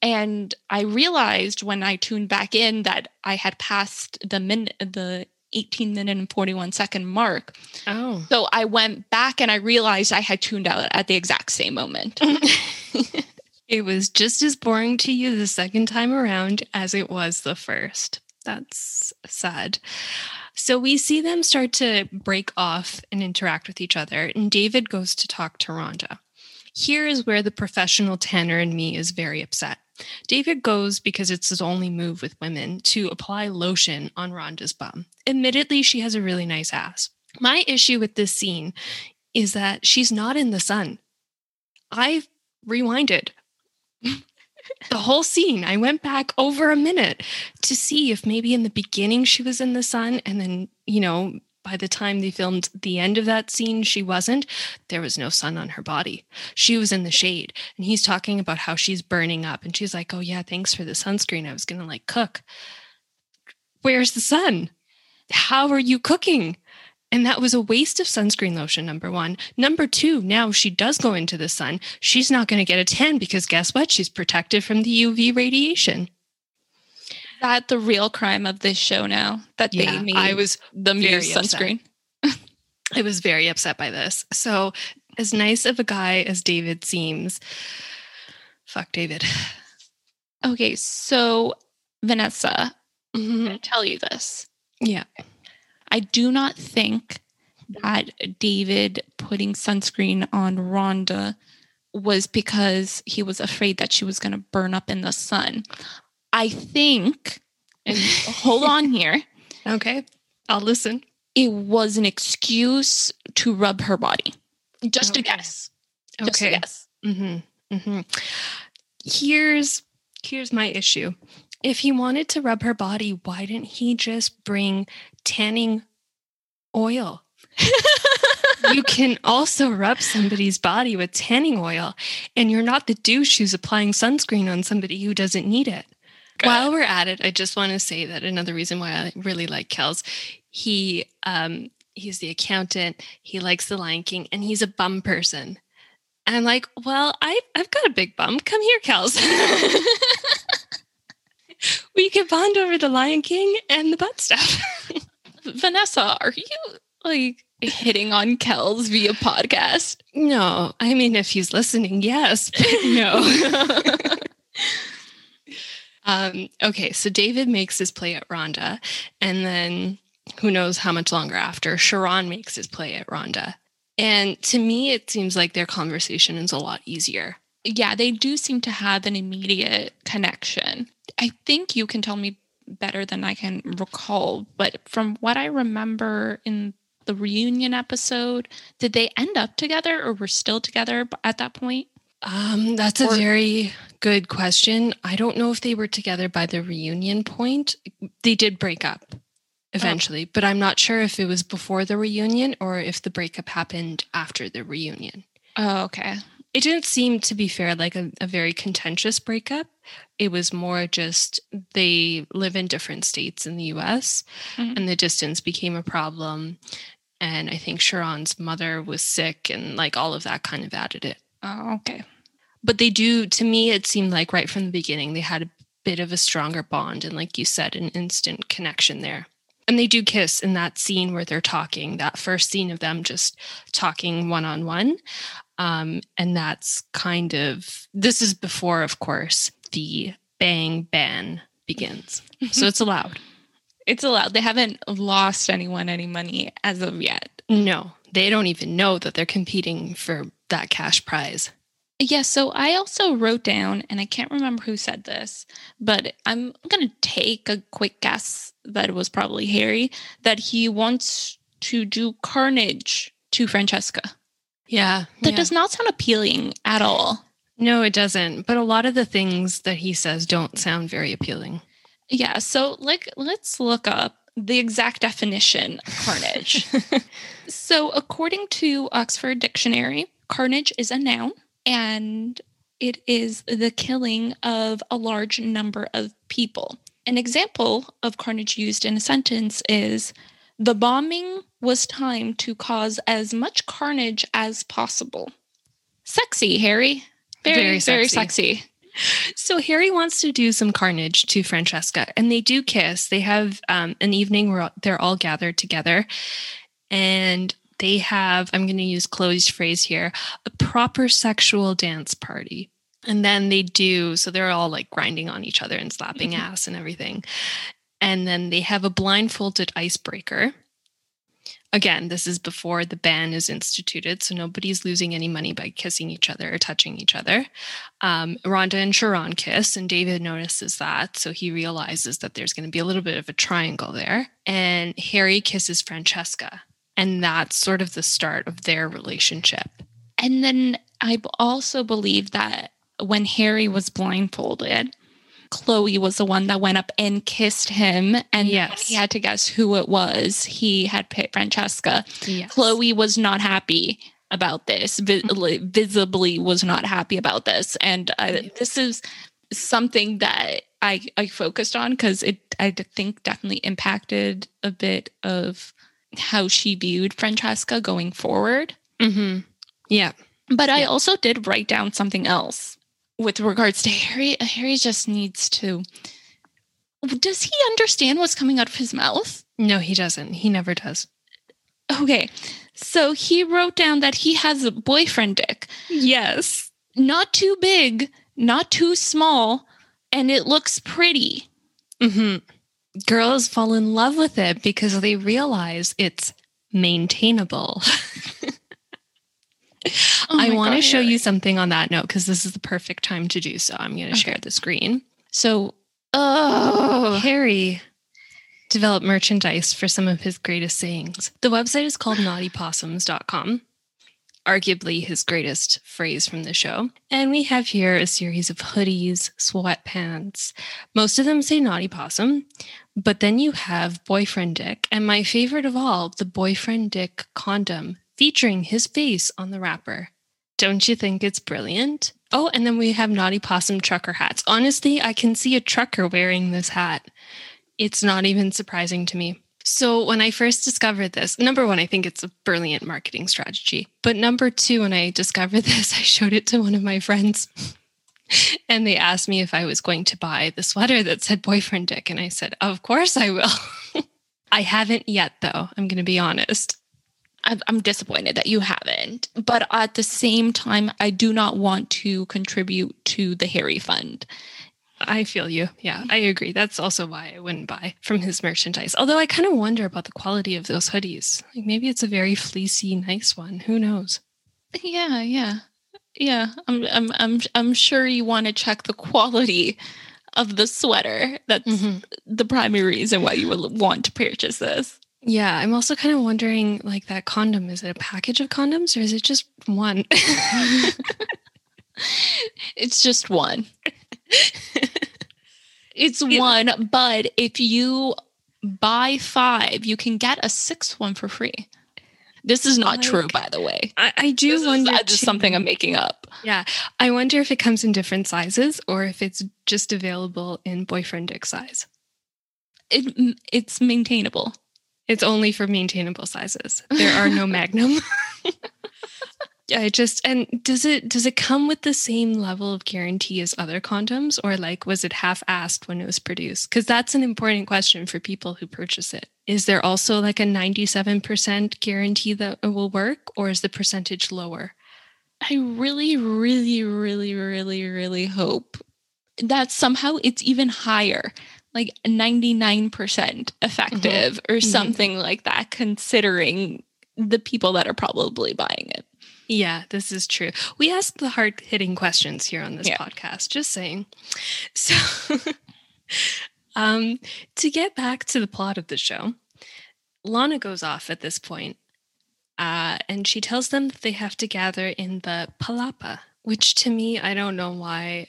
And I realized when I tuned back in that I had passed the minute the 18 minute and 41 second mark. Oh. So I went back and I realized I had tuned out at the exact same moment. it was just as boring to you the second time around as it was the first. That's sad. So we see them start to break off and interact with each other, and David goes to talk to Rhonda. Here is where the professional Tanner in me is very upset. David goes because it's his only move with women to apply lotion on Rhonda's bum. Admittedly, she has a really nice ass. My issue with this scene is that she's not in the sun. I rewinded the whole scene. I went back over a minute to see if maybe in the beginning she was in the sun and then, you know, by the time they filmed the end of that scene, she wasn't. There was no sun on her body. She was in the shade. And he's talking about how she's burning up. And she's like, Oh, yeah, thanks for the sunscreen. I was going to like cook. Where's the sun? How are you cooking? And that was a waste of sunscreen lotion, number one. Number two, now she does go into the sun. She's not going to get a tan because guess what? She's protected from the UV radiation. that the real crime of this show now that Yeah, they made I was the sunscreen. I was very upset by this. So, as nice of a guy as David seems, fuck David. Okay, so Vanessa, I'm Mhm. gonna tell you this. Yeah. I do not think that David putting sunscreen on Rhonda was because he was afraid that she was going to burn up in the sun. I think, and hold on here, Okay. I'll listen. it was an excuse to rub her body. Just a guess. Just a Okay. guess. Mm-hmm. Mm-hmm. Here's here's my issue. If he wanted to rub her body, why didn't he just bring tanning oil? you can also rub somebody's body with tanning oil, and you're not the douche who's applying sunscreen on somebody who doesn't need it. While we're at it, I just want to say that another reason why I really like Kelz, he um he's the accountant, he likes the Lion King, and he's a bum person. And I'm like, well, I I've got a big bum. Come here, Kelz. we can bond over the Lion King and the butt stuff. Vanessa, are you like hitting on Kelz via podcast? no, I mean if he's listening, yes, but no. Um, okay, so David makes his play at Rhonda, and then who knows how much longer after, Sharron makes his play at Rhonda. And to me, it seems like their conversation is a lot easier. yeah, they do seem to have an immediate connection. I think you can tell me better than I can recall, but from what I remember in the reunion episode, did they end up together or were still together at that point? Um, that's a Or- very good question. I don't know if they were together by the reunion point. They did break up eventually, but I'm not sure if it was before the reunion or if the breakup happened after the reunion. Oh, okay. It didn't seem to be fair, like a, a very contentious breakup. It was more just they live in different states in the US Mhm. and the distance became a problem. And I think Sharron's mother was sick and like all of that kind of added it. Oh, okay. But they do, to me, it seemed like right from the beginning, they had a bit of a stronger bond. And like you said, an instant connection there. And they do kiss in that scene where they're talking, that first scene of them just talking one on one. Um, and that's kind of, this is before, of course, the bang ban begins. So it's allowed. It's allowed. They haven't lost anyone any money as of yet. No, they don't even know that they're competing for that cash prize. Yeah, so I also wrote down, and I can't remember who said this, but I'm going to take a quick guess that it was probably Harry, that he wants to do carnage to Francesca. Yeah. That yeah. does not sound appealing at all. No, it doesn't. But a lot of the things that he says don't sound very appealing. Yeah, so like let's look up the exact definition of carnage. so according to Oxford Dictionary, carnage is a noun and it is the killing of a large number of people. An example of carnage used in a sentence is the bombing was timed to cause as much carnage as possible. Sexy, Harry. Very, Very very sexy. sexy. So Harry wants to do some carnage to Francesca, and they do kiss. They have um, an evening where they're all gathered together, and they have. I'm going to use Chloe's phrase here: a proper sexual dance party. And then they do. So they're all like grinding on each other and slapping Mhm. ass and everything. And then they have a blindfolded icebreaker. Again, this is before the ban is instituted, so nobody's losing any money by kissing each other or touching each other um, Rhonda and Sharron kiss, and David notices that. So he realizes that there's going to be a little bit of a triangle there. And Harry kisses Francesca. And that's sort of the start of their relationship. And then I also believe that when Harry was blindfolded, Chloe was the one that went up and kissed him. And Yes. he had to guess who it was. He had picked Francesca. Yes. Chloe was not happy about this, vi- visibly was not happy about this. And uh, this is something that I, I focused on because it, I think, definitely impacted a bit of how she viewed Francesca going forward. hmm Yeah. But I also did write down something else with regards to Harry. Harry just needs to. Does he understand what's coming out of his mouth? No, he doesn't. He never does. Okay. So he wrote down that he has a boyfriend dick. Yes. Not too big, not too small, and it looks pretty. hmm Girls fall in love with it because they realize it's maintainable. Oh I want to show you something on that note because this is the perfect time to do so. I'm going to share the screen. So, oh, Harry developed merchandise for some of his greatest sayings. The website is called naughtypossums.com, arguably his greatest phrase from the show. And we have here a series of hoodies, sweatpants. Most of them say naughty possum, but then you have boyfriend dick. And my favorite of all, the boyfriend dick condom featuring his face on the wrapper. Don't you think it's brilliant? Oh, and then we have Naughty Possum trucker hats. Honestly, I can see a trucker wearing this hat. It's not even surprising to me. So, when I first discovered this, number one, I think it's a brilliant marketing strategy. But number two, when I discovered this, I showed it to one of my friends. And they asked me if I was going to buy the sweater that said boyfriend dick. And I said, Of course I will. I haven't yet, though. I'm going to be honest. I'm disappointed that you haven't. But at the same time, I do not want to contribute to the Harry Fund. I feel you. Yeah, I agree. That's also why I wouldn't buy from his merchandise. Although I kind of wonder about the quality of those hoodies. Like maybe it's a very fleecy, nice one. Who knows? Yeah, yeah, yeah. I'm, I'm, I'm, I'm sure you want to check the quality of the sweater. That's Mhm. the primary reason why you would want to purchase this. Yeah, I'm also kind of wondering like that condom, is it a package of condoms or is it just one? It's just one. it's one, but if you buy five, you can get a sixth one for free. This is not true, by the way. I, I do This is wonder. uh, just something I'm making up. Yeah, I wonder if it comes in different sizes or if it's just available in boyfriend dick size. It, it's maintainable. It's only for maintainable sizes. There are no magnum. Yeah, I just and does it does it come with the same level of guarantee as other condoms or like was it half-assed when it was produced? Cuz that's an important question for people who purchase it. Is there also like a 97% guarantee that it will work or is the percentage lower? I really, really, really, really, really hope that somehow it's even higher, like 99% effective or Mhm. something like that, considering the people that are probably buying it. Yeah, this is true. We ask the hard hitting questions here on this yeah. podcast, just saying. So, um, to get back to the plot of the show, Lana goes off at this point, uh, and she tells them that they have to gather in the palapa, which to me, I don't know why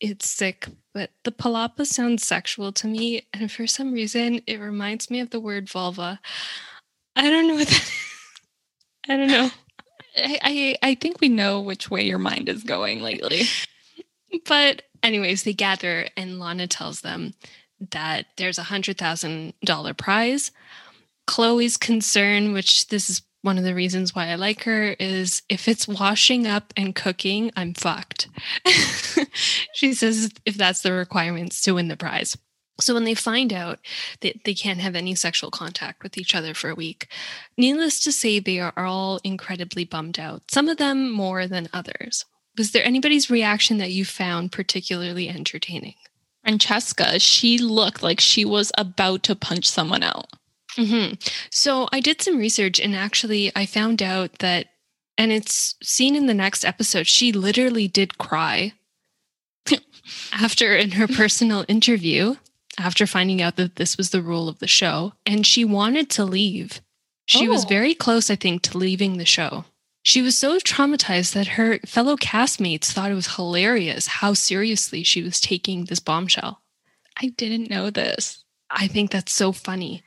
it's sick, but the palapa sounds sexual to me. And for some reason, it reminds me of the word vulva. I don't know what that is. I don't know. I, I, I think we know which way your mind is going lately. but anyways, they gather and Lana tells them that there's a hundred thousand dollar prize. Chloe's concern, which this is one of the reasons why I like her, is if it's washing up and cooking, I'm fucked. she says if that's the requirements to win the prize. So when they find out that they can't have any sexual contact with each other for a week, needless to say, they are all incredibly bummed out, some of them more than others. Was there anybody's reaction that you found particularly entertaining? Francesca, she looked like she was about to punch someone out. Mm-hmm. So I did some research and actually I found out that, and it's seen in the next episode, she literally did cry after in her personal interview after finding out that this was the rule of the show, and she wanted to leave. She oh. was very close, I think, to leaving the show. She was so traumatized that her fellow castmates thought it was hilarious how seriously she was taking this bombshell. I didn't know this. I think that's so funny.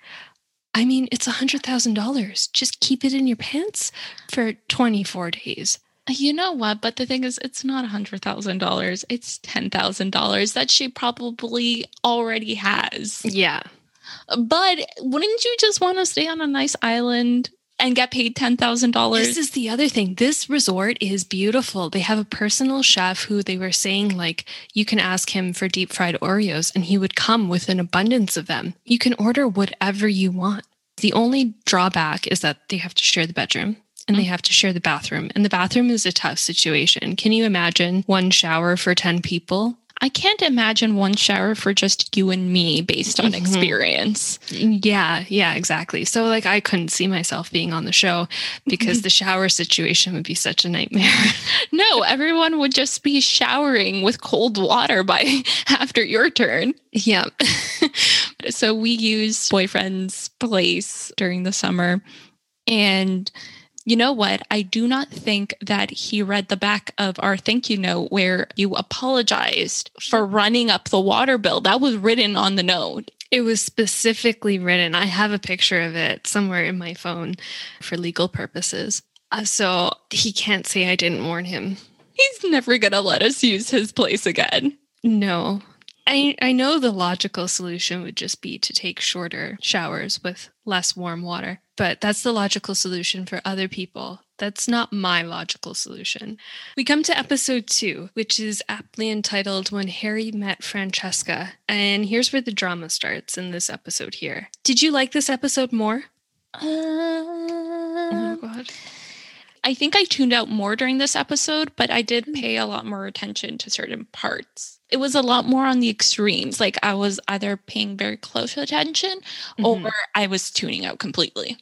I mean, it's a $100,000. Just keep it in your pants for 24 days. You know what? But the thing is, it's not a $100,000. It's $10,000 that she probably already has. Yeah. But wouldn't you just want to stay on a nice island and get paid $10,000? This is the other thing. This resort is beautiful. They have a personal chef who they were saying, like, you can ask him for deep fried Oreos and he would come with an abundance of them. You can order whatever you want. The only drawback is that they have to share the bedroom and they have to share the bathroom. And the bathroom is a tough situation. Can you imagine one shower for 10 people? I can't imagine one shower for just you and me based on mm-hmm. experience. Yeah, yeah, exactly. So, like, I couldn't see myself being on the show because the shower situation would be such a nightmare. no, everyone would just be showering with cold water by after your turn. Yeah. so, we use boyfriend's place during the summer and you know what? I do not think that he read the back of our thank you note where you apologized for running up the water bill. That was written on the note. It was specifically written. I have a picture of it somewhere in my phone for legal purposes. Uh, so he can't say I didn't warn him. He's never going to let us use his place again. No. I, I know the logical solution would just be to take shorter showers with less warm water but that's the logical solution for other people. That's not my logical solution. We come to episode two, which is aptly entitled When Harry Met Francesca. And here's where the drama starts in this episode here. Did you like this episode more? Uh, oh, God. I think I tuned out more during this episode, but I did pay a lot more attention to certain parts. It was a lot more on the extremes. Like I was either paying very close attention mm-hmm. or I was tuning out completely.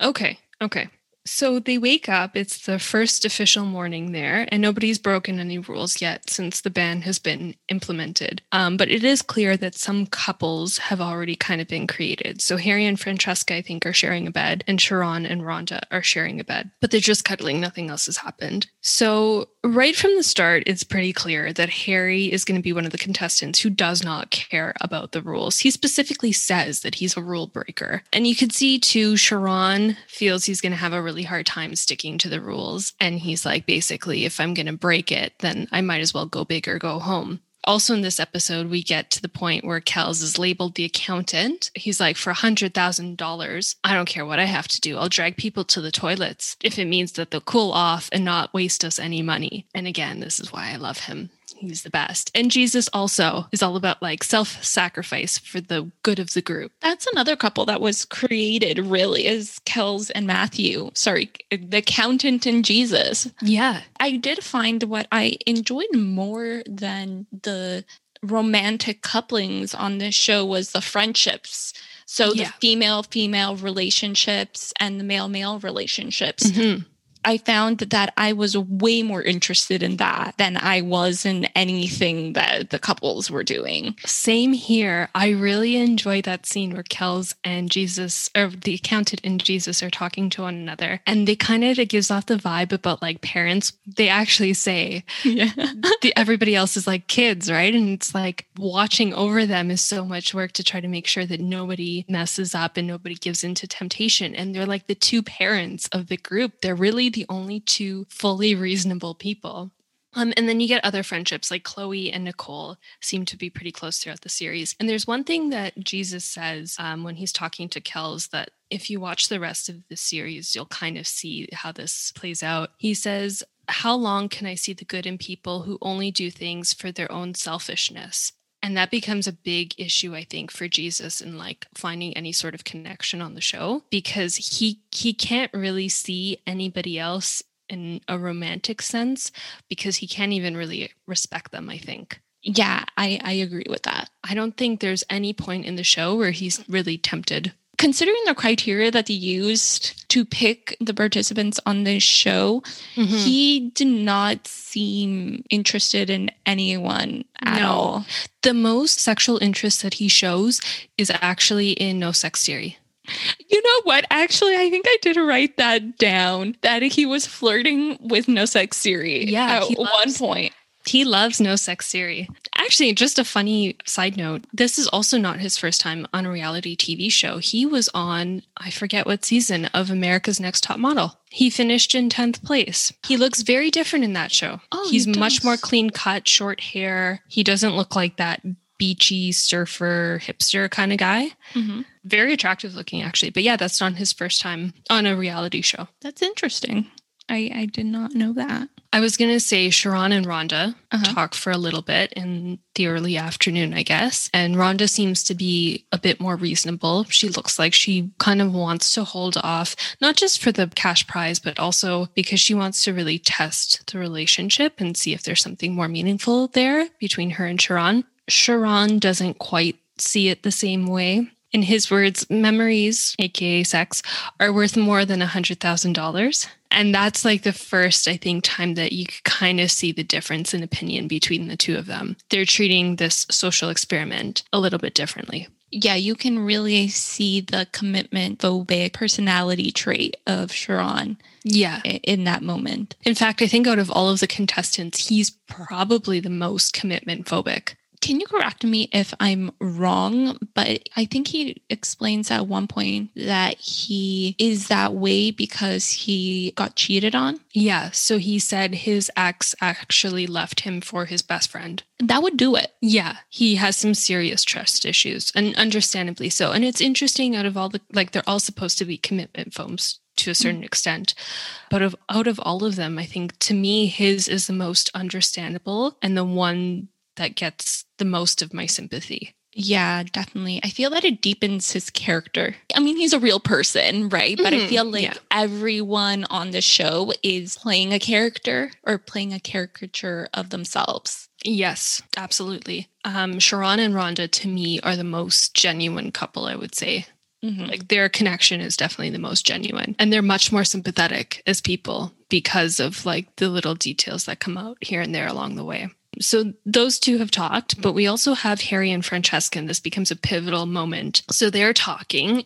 Okay. Okay. So they wake up. It's the first official morning there, and nobody's broken any rules yet since the ban has been implemented. Um, but it is clear that some couples have already kind of been created. So Harry and Francesca, I think, are sharing a bed, and Sharron and Rhonda are sharing a bed, but they're just cuddling. Nothing else has happened. So right from the start, it's pretty clear that Harry is going to be one of the contestants who does not care about the rules. He specifically says that he's a rule breaker. And you can see too, Sharron feels he's going to have a really hard time sticking to the rules. And he's like, basically, if I'm going to break it, then I might as well go big or go home. Also, in this episode, we get to the point where Kelz is labeled the accountant. He's like, for $100,000, I don't care what I have to do. I'll drag people to the toilets if it means that they'll cool off and not waste us any money. And again, this is why I love him. He's the best. And Jesus also is all about like self sacrifice for the good of the group. That's another couple that was created, really, is Kelz and Matthew. Sorry, the accountant and Jesus. Yeah. I did find what I enjoyed more than the romantic couplings on this show was the friendships So Yeah. the female female relationships and the male male relationships. Mhm. I found that I was way more interested in that than I was in anything that the couples were doing. Same here. I really enjoy that scene where Kelz and Jesus, or the accountant and Jesus, are talking to one another. And they kind of, it gives off the vibe about like parents. They actually say, Yeah. the, everybody else is like kids, right? And it's like watching over them is so much work to try to make sure that nobody messes up and nobody gives into temptation. And they're like the two parents of the group. They're really the only two fully reasonable people. Um, and then you get other friendships like Chloe and Nicole seem to be pretty close throughout the series. And there's one thing that Jesus says um, when he's talking to Kelz that if you watch the rest of the series, you'll kind of see how this plays out. He says, How long can I see the good in people who only do things for their own selfishness? And that becomes a big issue, I think, for Jesus in like finding any sort of connection on the show because he he can't really see anybody else in a romantic sense because he can't even really respect them, I think. Yeah, I, I agree with that. I don't think there's any point in the show where he's really tempted. Considering the criteria that he used to pick the participants on this show, Mm-hmm. he did not seem interested in anyone at No. all. The most sexual interest that he shows is actually in No Sex Siri. You know what? Actually, I think I did write that down that he was flirting with No Sex Siri Yeah, at he one point. He loves No Sex Siri. Actually, just a funny side note this is also not his first time on a reality TV show. He was on, I forget what season, of America's Next Top Model. He finished in 10th place. He looks very different in that show. Oh, He's he much more clean cut, short hair. He doesn't look like that beachy surfer hipster kind of guy. Mm-hmm. Very attractive looking, actually. But yeah, that's not his first time on a reality show. That's interesting. I, I did not know that. I was going to say Sharron and Rhonda Uh-huh. talk for a little bit in the early afternoon, I guess. And Rhonda seems to be a bit more reasonable. She looks like she kind of wants to hold off, not just for the cash prize, but also because she wants to really test the relationship and see if there's something more meaningful there between her and Sharron. Sharron doesn't quite see it the same way. In his words, memories, aka sex, are worth more than a $100,000. And that's like the first, I think, time that you could kind of see the difference in opinion between the two of them. They're treating this social experiment a little bit differently. Yeah, you can really see the commitment phobic personality trait of Sharron Yeah. in that moment. In fact, I think out of all of the contestants, he's probably the most commitment phobic. Can you correct me if I'm wrong? But I think he explains at one point that he is that way because he got cheated on. Yeah. So he said his ex actually left him for his best friend. That would do it. Yeah, he has some serious trust issues, and understandably so. And it's interesting out of all the like they're all supposed to be commitment foams to a certain mm. extent. But of out of all of them, I think to me his is the most understandable and the one that gets the most of my sympathy. Yeah, definitely. I feel that it deepens his character. I mean, he's a real person, right? But I Mhm, feel like yeah. everyone on the show is playing a character or playing a caricature of themselves. Yes, absolutely. Um, Sharron and Rhonda to me are the most genuine couple, I would say. Mhm. Like their connection is definitely the most genuine. And they're much more sympathetic as people because of like the little details that come out here and there along the way. So those two have talked, but we also have Harry and Francesca, and this becomes a pivotal moment. So they're talking.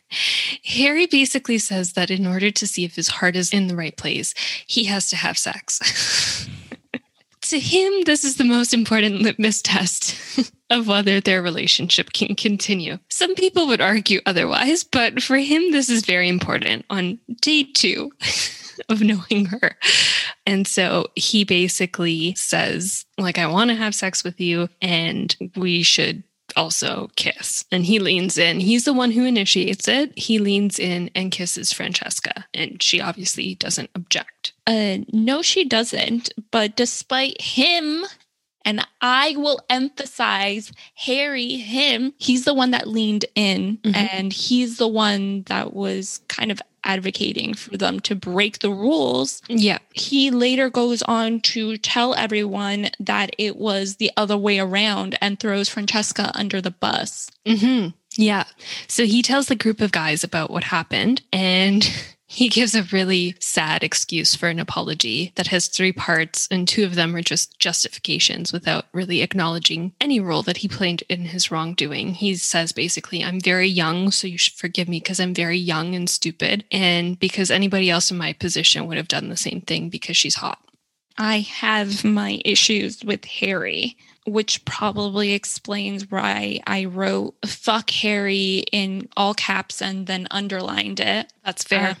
Harry basically says that in order to see if his heart is in the right place, he has to have sex. to him, this is the most important litmus test of whether their relationship can continue. Some people would argue otherwise, but for him, this is very important on day two of knowing her. And so he basically says, like, I want to have sex with you, and we should also kiss. And he leans in. He's the one who initiates it. He leans in and kisses Francesca, and she obviously doesn't object. Uh, no, she doesn't. But despite him, and I will emphasize Harry, him, he's the one that leaned in Mhm. and he's the one that was kind of advocating for them to break the rules. Yeah. He later goes on to tell everyone that it was the other way around and throws Francesca under the bus. hmm Yeah. So he tells the group of guys about what happened and he gives a really sad excuse for an apology that has three parts, and two of them are just justifications without really acknowledging any role that he played in his wrongdoing. He says basically, I'm very young, so you should forgive me because I'm very young and stupid, and because anybody else in my position would have done the same thing because she's hot. I have my issues with Harry, which probably explains why I wrote fuck Harry in all caps and then underlined it. That's fair. Uh,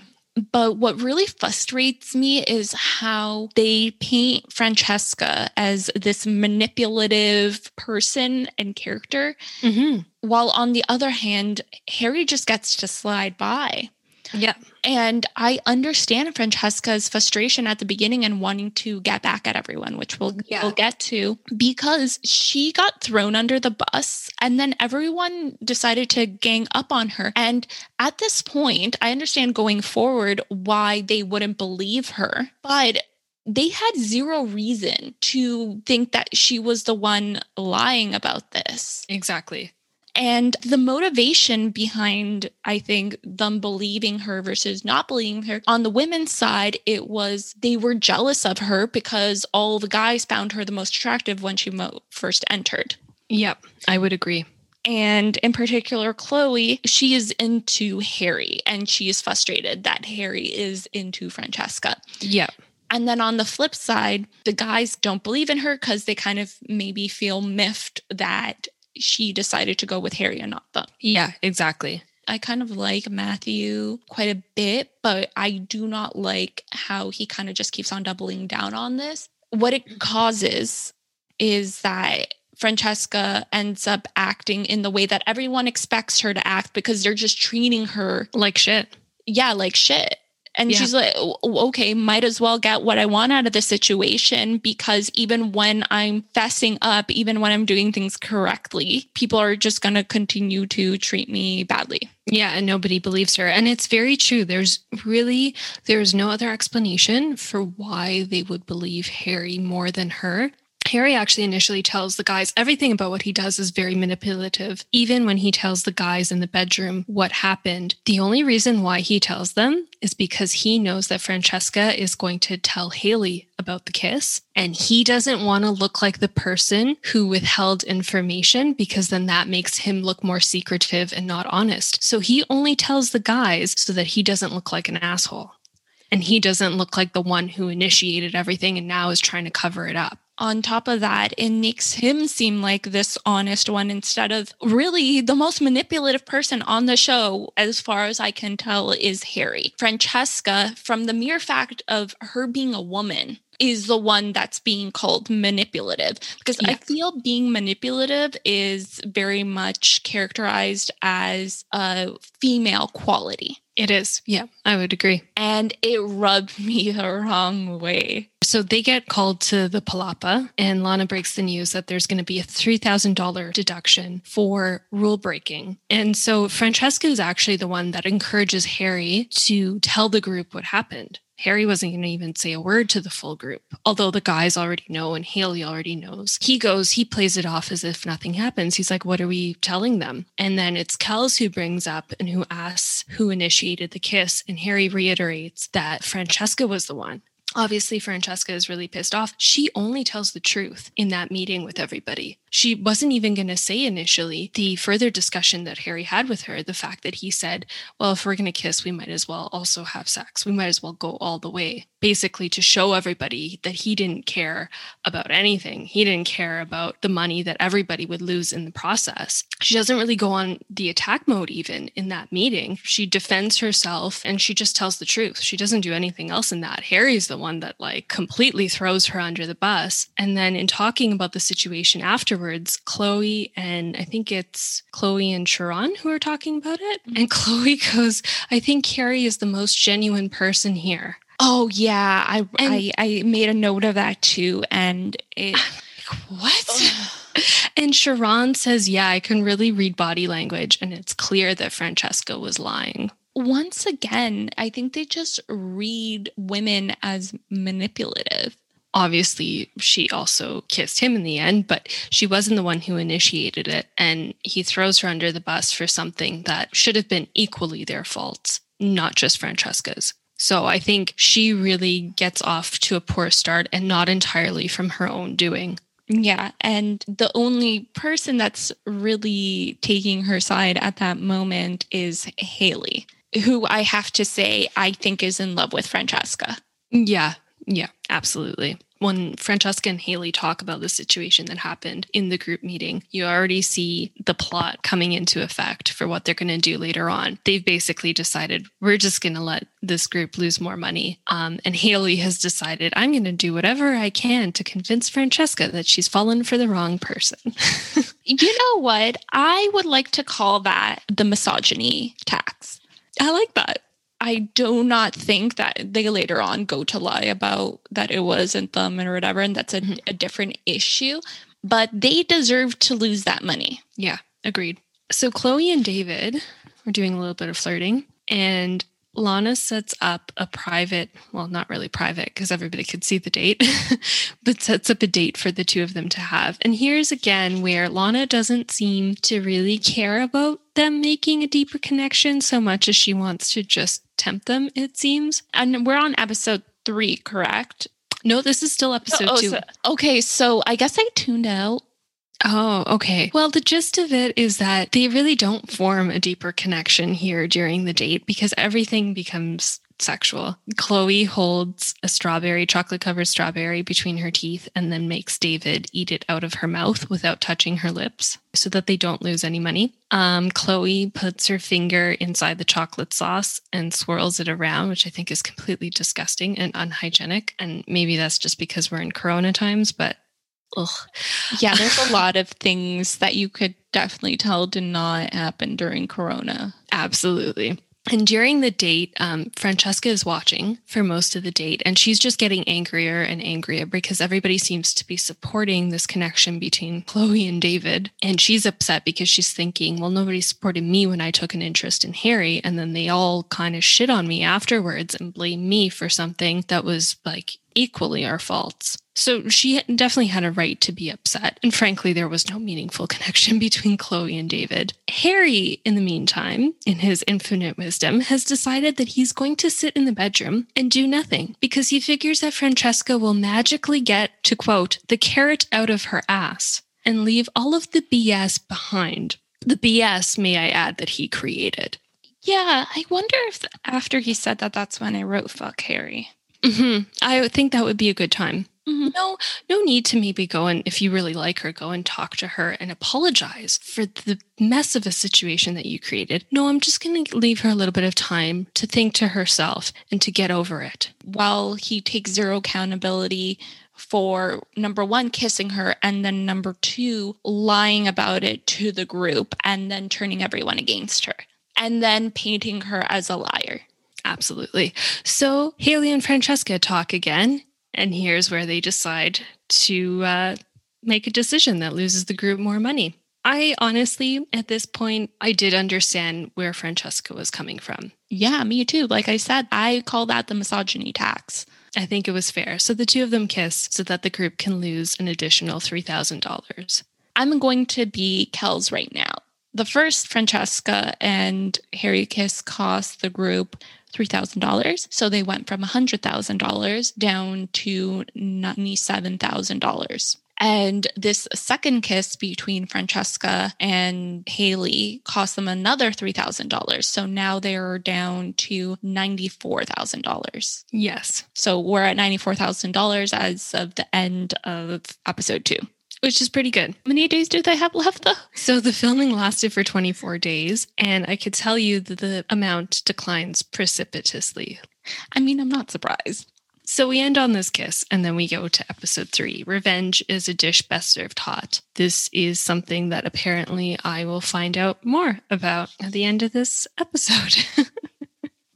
but what really frustrates me is how they paint Francesca as this manipulative person and character. Mm-hmm. While on the other hand, Harry just gets to slide by. Yeah. And I understand Francesca's frustration at the beginning and wanting to get back at everyone, which we'll, yeah. we'll get to, because she got thrown under the bus and then everyone decided to gang up on her. And at this point, I understand going forward why they wouldn't believe her, but they had zero reason to think that she was the one lying about this. Exactly. And the motivation behind, I think, them believing her versus not believing her on the women's side, it was they were jealous of her because all the guys found her the most attractive when she mo- first entered. Yep, I would agree. And in particular, Chloe, she is into Harry and she is frustrated that Harry is into Francesca. Yep. And then on the flip side, the guys don't believe in her because they kind of maybe feel miffed that she decided to go with Harry and not them. Yeah, exactly. I kind of like Matthew quite a bit, but I do not like how he kind of just keeps on doubling down on this. What it causes is that Francesca ends up acting in the way that everyone expects her to act because they're just treating her like shit. Yeah, like shit. And yeah. she's like, okay, might as well get what I want out of the situation because even when I'm fessing up, even when I'm doing things correctly, people are just going to continue to treat me badly. Yeah, and nobody believes her. And it's very true. There's really there's no other explanation for why they would believe Harry more than her. Harry actually initially tells the guys everything about what he does is very manipulative. Even when he tells the guys in the bedroom what happened, the only reason why he tells them is because he knows that Francesca is going to tell Haley about the kiss. And he doesn't want to look like the person who withheld information because then that makes him look more secretive and not honest. So he only tells the guys so that he doesn't look like an asshole. And he doesn't look like the one who initiated everything and now is trying to cover it up on top of that, it makes him seem like this honest one instead of really the most manipulative person on the show, as far as I can tell, is Harry. Francesca, from the mere fact of her being a woman, is the one that's being called manipulative because I feel being manipulative is very much characterized as a female quality. It is. Yeah, I would agree. And it rubbed me the wrong way. So they get called to the Palapa, and Lana breaks the news that there's going to be a $3,000 deduction for rule breaking. And so Francesca is actually the one that encourages Harry to tell the group what happened. Harry wasn't going to even say a word to the full group, although the guys already know and Haley already knows. He goes, he plays it off as if nothing happens. He's like, What are we telling them? And then it's Kelz who brings up and who asks who initiated the kiss. And Harry reiterates that Francesca was the one. Obviously, Francesca is really pissed off. She only tells the truth in that meeting with everybody. She wasn't even going to say initially the further discussion that Harry had with her, the fact that he said, Well, if we're going to kiss, we might as well also have sex. We might as well go all the way. Basically, to show everybody that he didn't care about anything. He didn't care about the money that everybody would lose in the process. She doesn't really go on the attack mode, even in that meeting. She defends herself and she just tells the truth. She doesn't do anything else in that. Harry's the one that, like, completely throws her under the bus. And then in talking about the situation afterwards, Chloe and I think it's Chloe and Sharron who are talking about it. Mm-hmm. And Chloe goes, I think Carrie is the most genuine person here. Oh yeah, I I, I made a note of that too, and it what? and Sharron says, "Yeah, I can really read body language, and it's clear that Francesca was lying." Once again, I think they just read women as manipulative Obviously, she also kissed him in the end, but she wasn't the one who initiated it. And he throws her under the bus for something that should have been equally their fault, not just Francesca's. So I think she really gets off to a poor start and not entirely from her own doing. Yeah. And the only person that's really taking her side at that moment is Haley, who I have to say, I think is in love with Francesca. Yeah. Yeah, absolutely when Francesca and Haley talk about the situation that happened in the group meeting, you already see the plot coming into effect for what they're going to do later on. They've basically decided we're just going to let this group lose more money. Um, and Haley has decided I'm going to do whatever I can to convince Francesca that she's fallen for the wrong person. you know what? I would like to call that the misogyny tax. I like that. I do not think that they later on go to lie about that it wasn't them or whatever, and that's a, mm-hmm. a different issue. But they deserve to lose that money. Yeah, agreed. So Chloe and David were doing a little bit of flirting, and Lana sets up a private, well, not really private because everybody could see the date, but sets up a date for the two of them to have. And here's again where Lana doesn't seem to really care about them making a deeper connection so much as she wants to just tempt them, it seems. And we're on episode three, correct? No, this is still episode oh, oh two. So, okay, so I guess I tuned out Oh, okay. Well, the gist of it is that they really don't form a deeper connection here during the date because everything becomes sexual. Chloe holds a strawberry, chocolate covered strawberry between her teeth and then makes David eat it out of her mouth without touching her lips so that they don't lose any money. Um, Chloe puts her finger inside the chocolate sauce and swirls it around, which I think is completely disgusting and unhygienic. And maybe that's just because we're in Corona times, but ugh. Yeah, there's a lot of things that you could definitely tell did not happen during Corona. Absolutely. And during the date, um, Francesca is watching for most of the date, and she's just getting angrier and angrier because everybody seems to be supporting this connection between Chloe and David. And she's upset because she's thinking, well, nobody supported me when I took an interest in Harry. And then they all kind of shit on me afterwards and blame me for something that was like equally our faults. So she definitely had a right to be upset. And frankly, there was no meaningful connection between Chloe and David. Harry, in the meantime, in his infinite wisdom, has decided that he's going to sit in the bedroom and do nothing because he figures that Francesca will magically get, to quote, the carrot out of her ass and leave all of the BS behind. The BS, may I add, that he created. Yeah, I wonder if after he said that, that's when I wrote fuck Harry. Mm-hmm. I think that would be a good time. Mm-hmm. No, no need to maybe go and if you really like her, go and talk to her and apologize for the mess of a situation that you created. No, I'm just going to leave her a little bit of time to think to herself and to get over it. While he takes zero accountability for number one, kissing her, and then number two, lying about it to the group and then turning everyone against her and then painting her as a liar. Absolutely. So Haley and Francesca talk again, and here's where they decide to uh, make a decision that loses the group more money. I honestly, at this point, I did understand where Francesca was coming from. Yeah, me too. Like I said, I call that the misogyny tax. I think it was fair. So the two of them kiss so that the group can lose an additional $3,000. I'm going to be Kelz right now. The first Francesca and Harry kiss cost the group $3,000. So they went from $100,000 down to $97,000. And this second kiss between Francesca and Haley cost them another $3,000. So now they're down to $94,000. Yes. So we're at $94,000 as of the end of episode two which is pretty good. How many days do they have left though? So the filming lasted for 24 days, and I could tell you that the amount declines precipitously. I mean, I'm not surprised. So we end on this kiss, and then we go to episode three. Revenge is a dish best served hot. This is something that apparently I will find out more about at the end of this episode.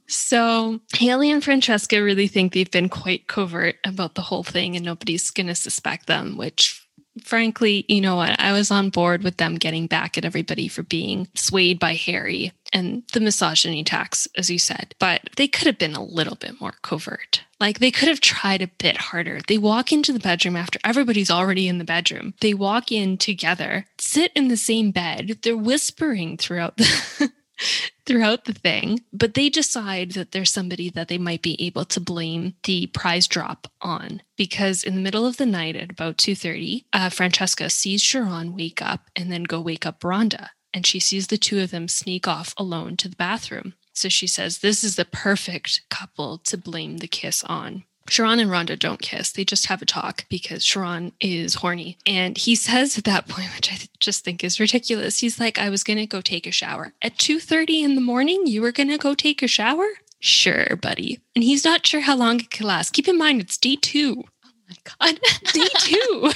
So, Haley and Francesca really think they've been quite covert about the whole thing and nobody's going to suspect them, which frankly, you know what? I was on board with them getting back at everybody for being swayed by Harry and the misogyny tax, as you said, but they could have been a little bit more covert. Like they could have tried a bit harder. They walk into the bedroom after everybody's already in the bedroom. They walk in together, sit in the same bed. They're whispering throughout the throughout the thing, but they decide that there's somebody that they might be able to blame the prize drop on because in the middle of the night at about 2:30, uh, Francesca sees Sharron wake up and then go wake up Rhonda, and she sees the two of them sneak off alone to the bathroom. So she says this is the perfect couple to blame the kiss on. Sharron and Rhonda don't kiss. They just have a talk because Sharron is horny. And he says at that point, which I just think is ridiculous. He's like, I was gonna go take a shower. At 2:30 in the morning, you were gonna go take a shower? Sure, buddy. And he's not sure how long it could last. Keep in mind it's day two. Oh my god. day two.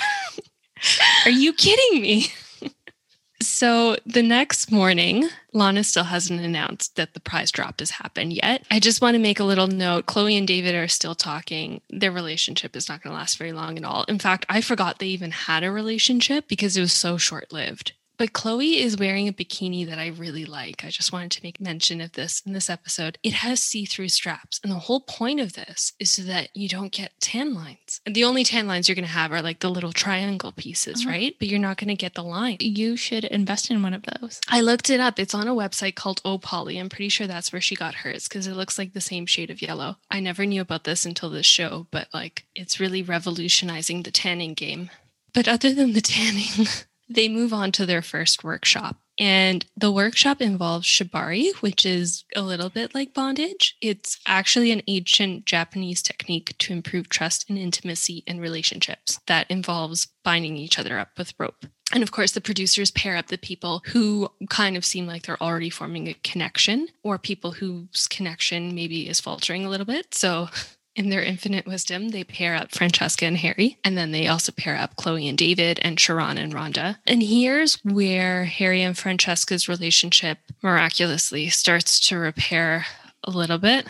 Are you kidding me? So the next morning, Lana still hasn't announced that the prize drop has happened yet. I just want to make a little note. Chloe and David are still talking. Their relationship is not going to last very long at all. In fact, I forgot they even had a relationship because it was so short lived. But Chloe is wearing a bikini that I really like. I just wanted to make mention of this in this episode. It has see through straps. And the whole point of this is so that you don't get tan lines. And the only tan lines you're going to have are like the little triangle pieces, uh-huh. right? But you're not going to get the line. You should invest in one of those. I looked it up. It's on a website called Opoly. I'm pretty sure that's where she got hers because it looks like the same shade of yellow. I never knew about this until this show, but like it's really revolutionizing the tanning game. But other than the tanning, they move on to their first workshop. And the workshop involves shibari, which is a little bit like bondage. It's actually an ancient Japanese technique to improve trust and intimacy in relationships that involves binding each other up with rope. And of course, the producers pair up the people who kind of seem like they're already forming a connection or people whose connection maybe is faltering a little bit. So in their infinite wisdom, they pair up Francesca and Harry, and then they also pair up Chloe and David and Sharron and Rhonda. And here's where Harry and Francesca's relationship miraculously starts to repair a little bit.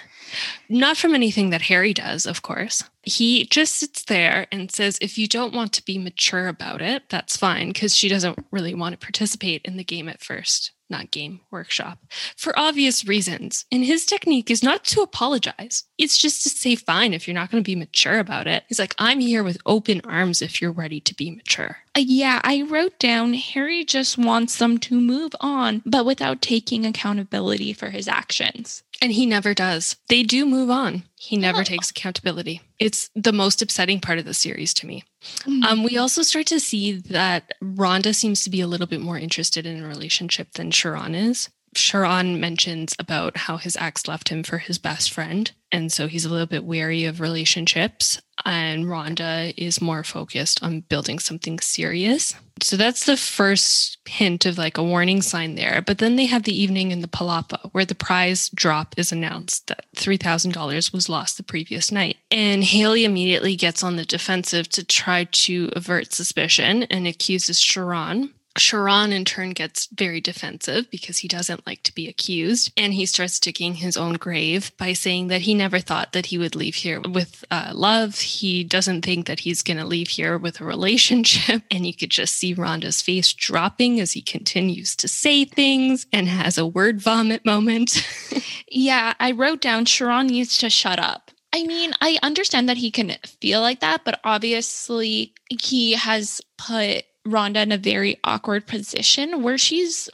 Not from anything that Harry does, of course. He just sits there and says, if you don't want to be mature about it, that's fine, because she doesn't really want to participate in the game at first not game workshop for obvious reasons. And his technique is not to apologize. It's just to say, fine, if you're not going to be mature about it. He's like, I'm here with open arms if you're ready to be mature. Uh, yeah, I wrote down Harry just wants them to move on, but without taking accountability for his actions. And he never does. They do move on. He never oh. takes accountability. It's the most upsetting part of the series to me. Mm-hmm. Um, we also start to see that Rhonda seems to be a little bit more interested in a relationship than Sharron is. Sharron mentions about how his ex left him for his best friend. And so he's a little bit wary of relationships. And Rhonda is more focused on building something serious. So that's the first hint of like a warning sign there. But then they have the evening in the Palapa where the prize drop is announced that $3,000 was lost the previous night. And Haley immediately gets on the defensive to try to avert suspicion and accuses Sharron Sharron, in turn, gets very defensive because he doesn't like to be accused. And he starts digging his own grave by saying that he never thought that he would leave here with uh, love. He doesn't think that he's going to leave here with a relationship. And you could just see Rhonda's face dropping as he continues to say things and has a word vomit moment. yeah, I wrote down Sharron needs to shut up. I mean, I understand that he can feel like that, but obviously he has put Rhonda in a very awkward position where she's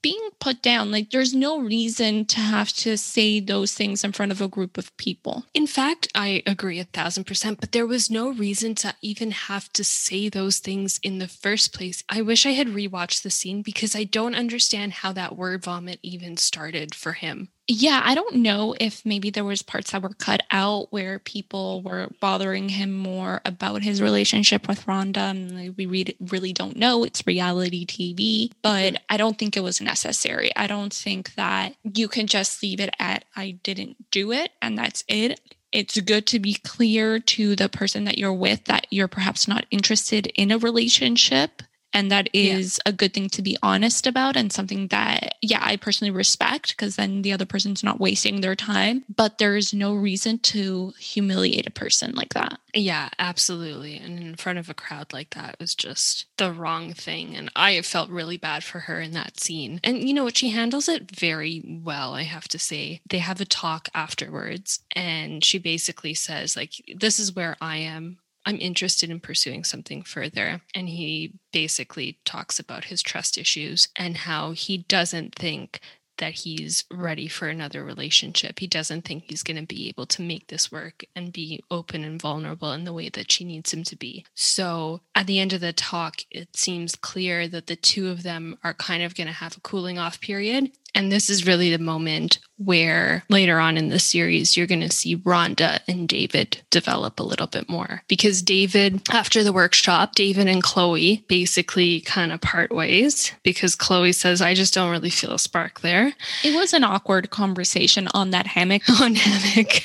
being put down. Like, there's no reason to have to say those things in front of a group of people. In fact, I agree a thousand percent, but there was no reason to even have to say those things in the first place. I wish I had rewatched the scene because I don't understand how that word vomit even started for him yeah i don't know if maybe there was parts that were cut out where people were bothering him more about his relationship with rhonda and we read, really don't know. It's reality tv but mm-hmm. i don't think it was necessary. I don't think that you can just leave it at i didn't do it and that's it. It's good to be clear to the person that you're with that you're perhaps not interested in a relationship And that is yeah. a good thing to be honest about and something that, yeah, I personally respect because then the other person's not wasting their time. But there is no reason to humiliate a person like that. Yeah, absolutely. And in front of a crowd like that was just the wrong thing. And I felt really bad for her in that scene. And you know what? She handles it very well, I have to say. They have a talk afterwards, and she basically says, like, this is where I am. I'm interested in pursuing something further. And he basically talks about his trust issues and how he doesn't think that he's ready for another relationship. He doesn't think he's going to be able to make this work and be open and vulnerable in the way that she needs him to be. So at the end of the talk, it seems clear that the two of them are kind of going to have a cooling off period. And this is really the moment where later on in the series, you're going to see Rhonda and David develop a little bit more. Because David, after the workshop, David and Chloe basically kind of part ways because Chloe says, I just don't really feel a spark there. It was an awkward conversation on that hammock. On hammock.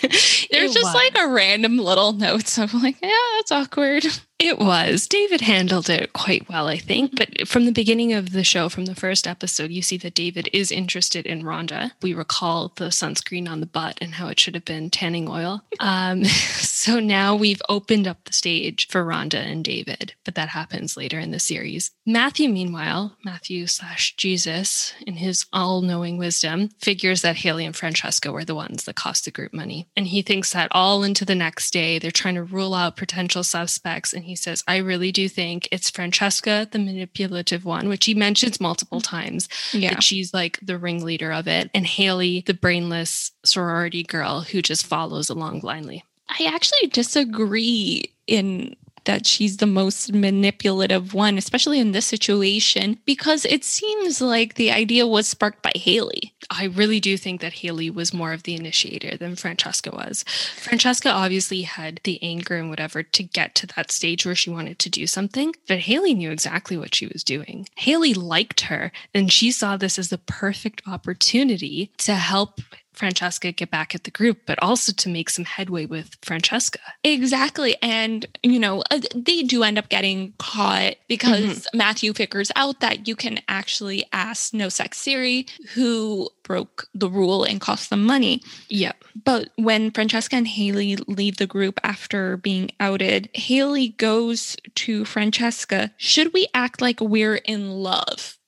There's just was. like a random little note. So I'm like, yeah, that's awkward. It was. David handled it quite well, I think. But from the beginning of the show, from the first episode, you see that David is interested in Rhonda. We recall the sunscreen on the butt and how it should have been tanning oil. Um, so now we've opened up the stage for Rhonda and David, but that happens later in the series. Matthew, meanwhile, Matthew slash Jesus, in his all knowing wisdom, figures that Haley and Francesca were the ones that cost the group money. And he thinks that all into the next day, they're trying to rule out potential suspects. And he he says, I really do think it's Francesca, the manipulative one, which he mentions multiple mm-hmm. times. Yeah. That she's like the ringleader of it. And Haley, the brainless sorority girl who just follows along blindly. I actually disagree in that she's the most manipulative one, especially in this situation, because it seems like the idea was sparked by Haley. I really do think that Haley was more of the initiator than Francesca was. Francesca obviously had the anger and whatever to get to that stage where she wanted to do something, but Haley knew exactly what she was doing. Haley liked her, and she saw this as the perfect opportunity to help Francesca get back at the group, but also to make some headway with Francesca. Exactly. And, you know, uh, they do end up getting caught because mm-hmm. Matthew figures out that you can actually ask No Sex Siri, who broke the rule and cost them money. Yeah. But when Francesca and Haley leave the group after being outed, Haley goes to Francesca, should we act like we're in love?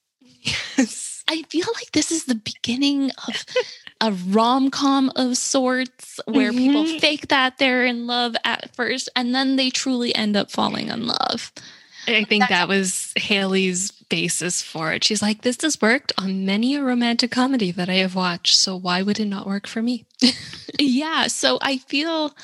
Yes. I feel like this is the beginning of a rom com of sorts where mm-hmm. people fake that they're in love at first and then they truly end up falling in love. I think That's- that was Haley's basis for it. She's like, this has worked on many a romantic comedy that I have watched. So why would it not work for me? yeah. So I feel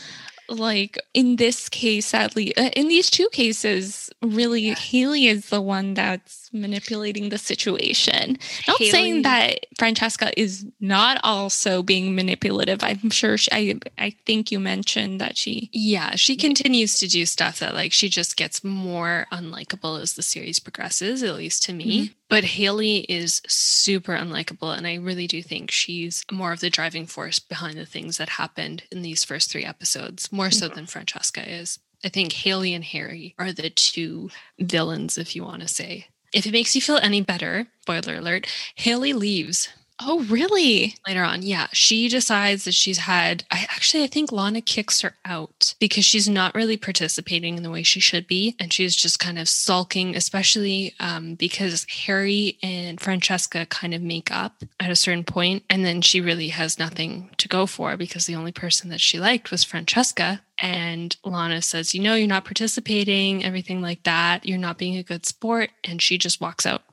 like in this case, sadly, uh, in these two cases, really, yeah. Haley is the one that's manipulating the situation. Not Haley. saying that Francesca is not also being manipulative. I'm sure she, I I think you mentioned that she Yeah, she continues to do stuff that like she just gets more unlikable as the series progresses, at least to me. Mm-hmm. But Haley is super unlikable. And I really do think she's more of the driving force behind the things that happened in these first three episodes, more so mm-hmm. than Francesca is. I think Haley and Harry are the two villains, if you want to say. If it makes you feel any better, spoiler alert, Haley leaves Oh, really? Later on, yeah. She decides that she's had, I actually, I think Lana kicks her out because she's not really participating in the way she should be. And she's just kind of sulking, especially um, because Harry and Francesca kind of make up at a certain point, And then she really has nothing to go for because the only person that she liked was Francesca. And Lana says, You know, you're not participating, everything like that. You're not being a good sport. And she just walks out.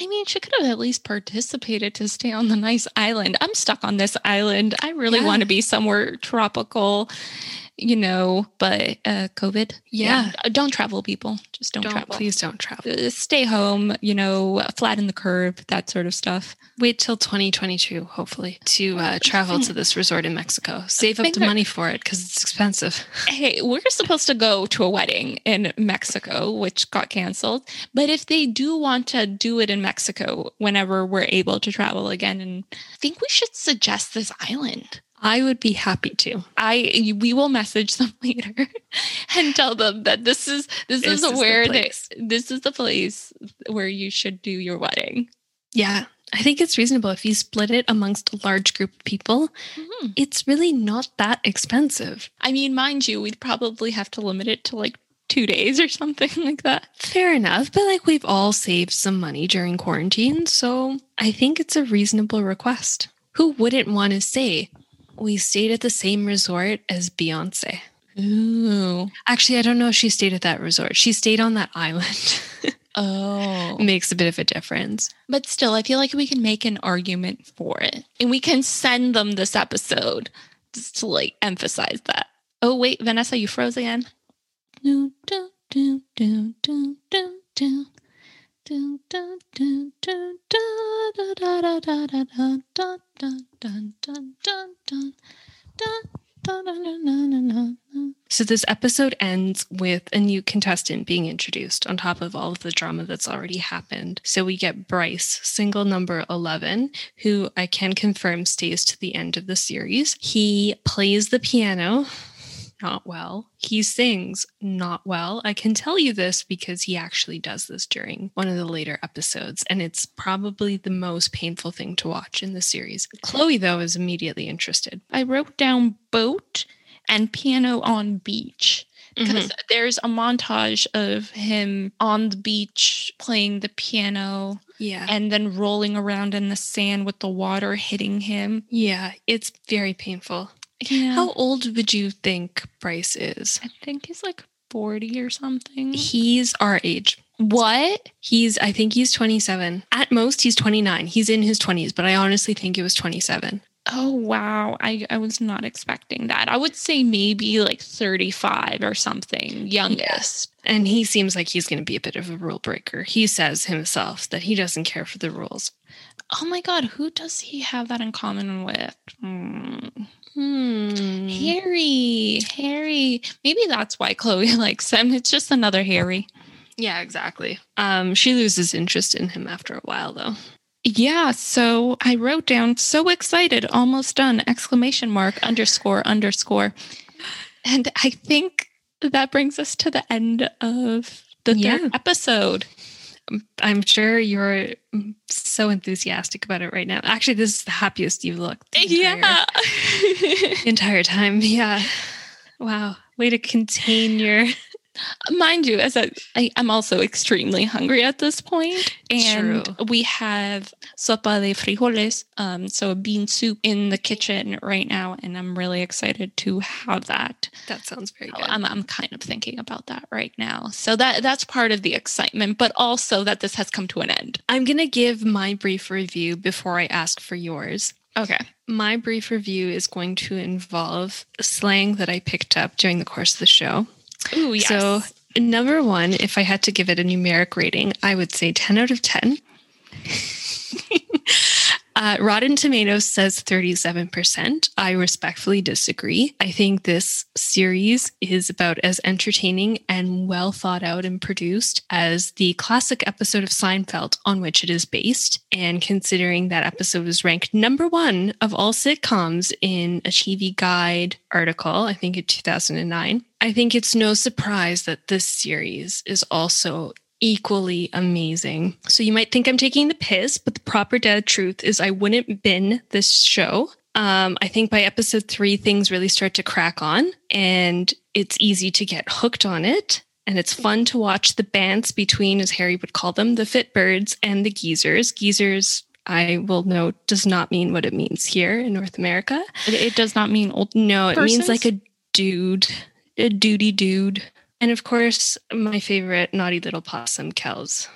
I mean, she could have at least participated to stay on the nice island. I'm stuck on this island. I really yeah. want to be somewhere tropical you know, but uh, COVID. Yeah. yeah. Don't travel, people. Just don't, don't, travel. Please don't travel. Uh, stay home, you know, flatten the curve, that sort of stuff. Wait till 2022, hopefully, to uh, travel to this resort in Mexico. Save up the money for it because it's expensive. Hey, we're supposed to go to a wedding in Mexico, which got canceled. But if they do want to do it in Mexico whenever we're able to travel again, and I think we should suggest this island. I would be happy to. I we will message them later and tell them that this is this, This is the where they, place. this is the place where you should do your wedding. Yeah. I think it's reasonable if you split it amongst a large group of people. Mm-hmm. It's really not that expensive. I mean, mind you, we'd probably have to limit it to like two days or something like that. Fair enough, but like we've all saved some money during quarantine, so I think it's a reasonable request. Who wouldn't want to say we stayed at the same resort as Beyonce? Ooh. Actually, I don't know if she stayed at that resort. She stayed on that island. Oh. Makes a bit of a difference. But still, I feel like we can make an argument for it. And we can send them this episode just to like emphasize that. Oh, wait, Vanessa, you froze again. Do, do, do, do, do, do, do. So, this episode ends with a new contestant being introduced on top of all of the drama that's already happened. So, we get Bryce, single number 11, who I can confirm stays to the end of the series. He plays the piano not well. He sings not well. I can tell you this because he actually does this during one of the later episodes, and it's probably the most painful thing to watch in the series. Chloe, though, is immediately interested. I wrote down boat and piano on beach mm-hmm. because there's a montage of him on the beach playing the piano Yeah. and then rolling around in the sand with the water hitting him. Yeah, it's very painful. Yeah. How old would you think Bryce is? I think he's like 40 or something. He's our age. What? He's, I think he's 27. At most, he's 29. He's in his 20s, but I honestly think it was 27. Oh, wow. I, I was not expecting that. I would say maybe like 35 or something, youngest. And he seems like he's going to be a bit of a rule breaker. He says himself that he doesn't care for the rules. Oh my God. Who does he have that in common with? Hmm. Hmm. Harry. Harry. Maybe that's why Chloe likes him. It's just another Harry. Yeah, exactly. Um, she loses interest in him after a while, though. Yeah, so I wrote down so excited, almost done, exclamation mark, underscore, underscore. And I think that brings us to the end of the third episode. I'm sure you're so enthusiastic about it right now. Actually, this is the happiest you've looked. the entire- Yeah. entire time. Yeah. Wow. Way to contain your. Mind you, as I, I, I'm also extremely hungry at this point, and True. we have sopa de frijoles, um, so a bean soup in the kitchen right now, and I'm really excited to have that. That sounds very good. I'm, I'm kind of thinking about that right now. So that that's part of the excitement, but also that this has come to an end. I'm going to give my brief review before I ask for yours. Okay. My brief review is going to involve slang that I picked up during the course of the show. Ooh, yes. So, number one, if I had to give it a numeric rating, I would say 10 out of 10. Uh, Rotten Tomatoes says 37%. I respectfully disagree. I think this series is about as entertaining and well thought out and produced as the classic episode of Seinfeld on which it is based. And considering that episode was ranked number one of all sitcoms in a TV Guide article, I think in 2009, I think it's no surprise that this series is also equally amazing. So you might think I'm taking the piss, but the proper dead truth is I wouldn't bin this show. Um, I think by episode three, things really start to crack on and it's easy to get hooked on it. And it's fun to watch the bands between, as Harry would call them, the Fitbirds and the Geezers. Geezers, I will note, does not mean what it means here in North America. it, it does not mean old. No, it means like a dude, a duty dude. And of course, my favorite naughty little possum, Kelz.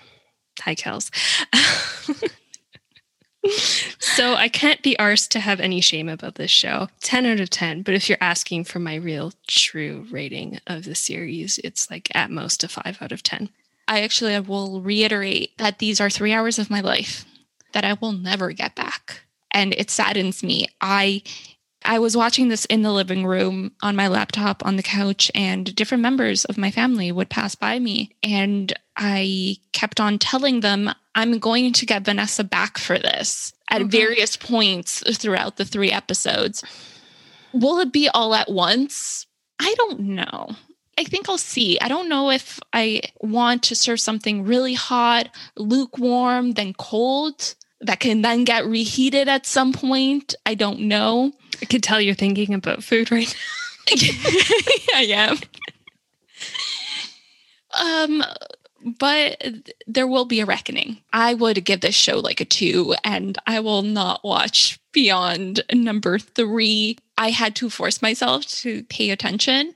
Hi, Kelz. so I can't be arsed to have any shame about this show. 10 out of 10. But if you're asking for my real true rating of the series, it's like at most a 5 out of 10. I actually I will reiterate that these are three hours of my life that I will never get back, and it saddens me. I I was watching this in the living room on my laptop on the couch, and different members of my family would pass by me, and I kept on telling them I'm going to get Vanessa back for this at Okay. various points throughout the three episodes. Will it be all at once? I don't know. I think I'll see. I don't know if I want to serve something really hot, lukewarm, then cold that can then get reheated at some point. I don't know. I could tell you're thinking about food right now. I am. Um, but there will be a reckoning. I would give this show like a two, and I will not watch beyond number three. I had to force myself to pay attention.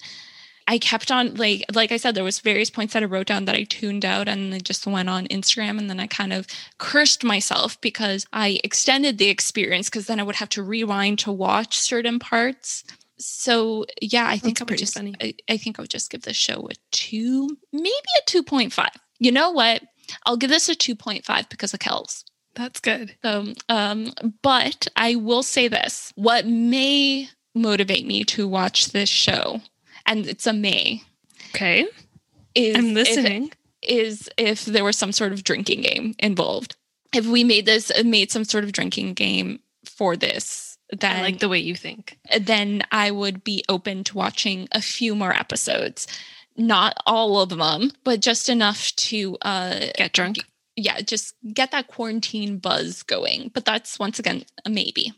I kept on like like I said, there was various points that I wrote down that I tuned out and I just went on Instagram and then I kind of cursed myself because I extended the experience because then I would have to rewind to watch certain parts. So yeah, I think That's I would just funny. I, I think I would just give this show a two, maybe a two point five. You know what? I'll give this a two point five because of Kelz. That's good. So, um, but I will say this: what may motivate me to watch this show, and it's a may, Okay. is I'm if- listening. is if there was some sort of drinking game involved. If we made this made some sort of drinking game for this, then I like the way you think. then I would be open to watching a few more episodes. Not all of them, but just enough to uh Get drunk. yeah, just get that quarantine buzz going. But that's once again a maybe.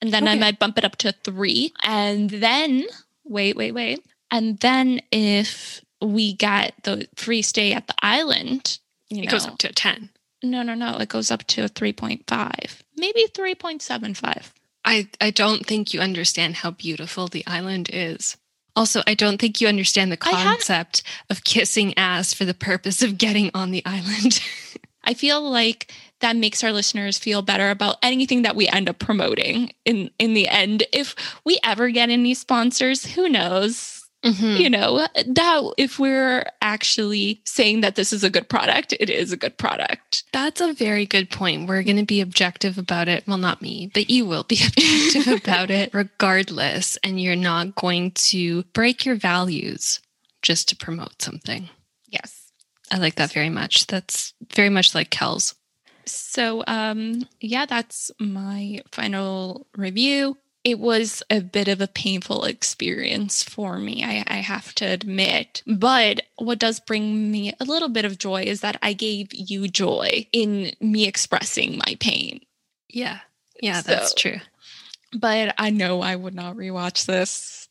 And then I might bump it up to three. And then wait, wait, wait. And then if we get the free stay at the island, you It know, goes up to a 10. no, no, no, it goes up to a 3.5, maybe 3.75. I, I don't think you understand how beautiful the island is. Also, I don't think you understand the concept of kissing ass for the purpose of getting on the island. I feel like that makes our listeners feel better about anything that we end up promoting in in the end. If we ever get any sponsors, who knows? Mhm. You know, that if we're actually saying that this is a good product, it is a good product. That's a very good point. We're going to be objective about it. Well, not me, but you will be objective about it regardless. And you're not going to break your values just to promote something. Yes. I like that very much. That's very much like Kelz. So um yeah, that's my final review. It was a bit of a painful experience for me, I, I have to admit. But what does bring me a little bit of joy is that I gave you joy in me expressing my pain. Yeah. Yeah, that's true. But I know I would not rewatch this.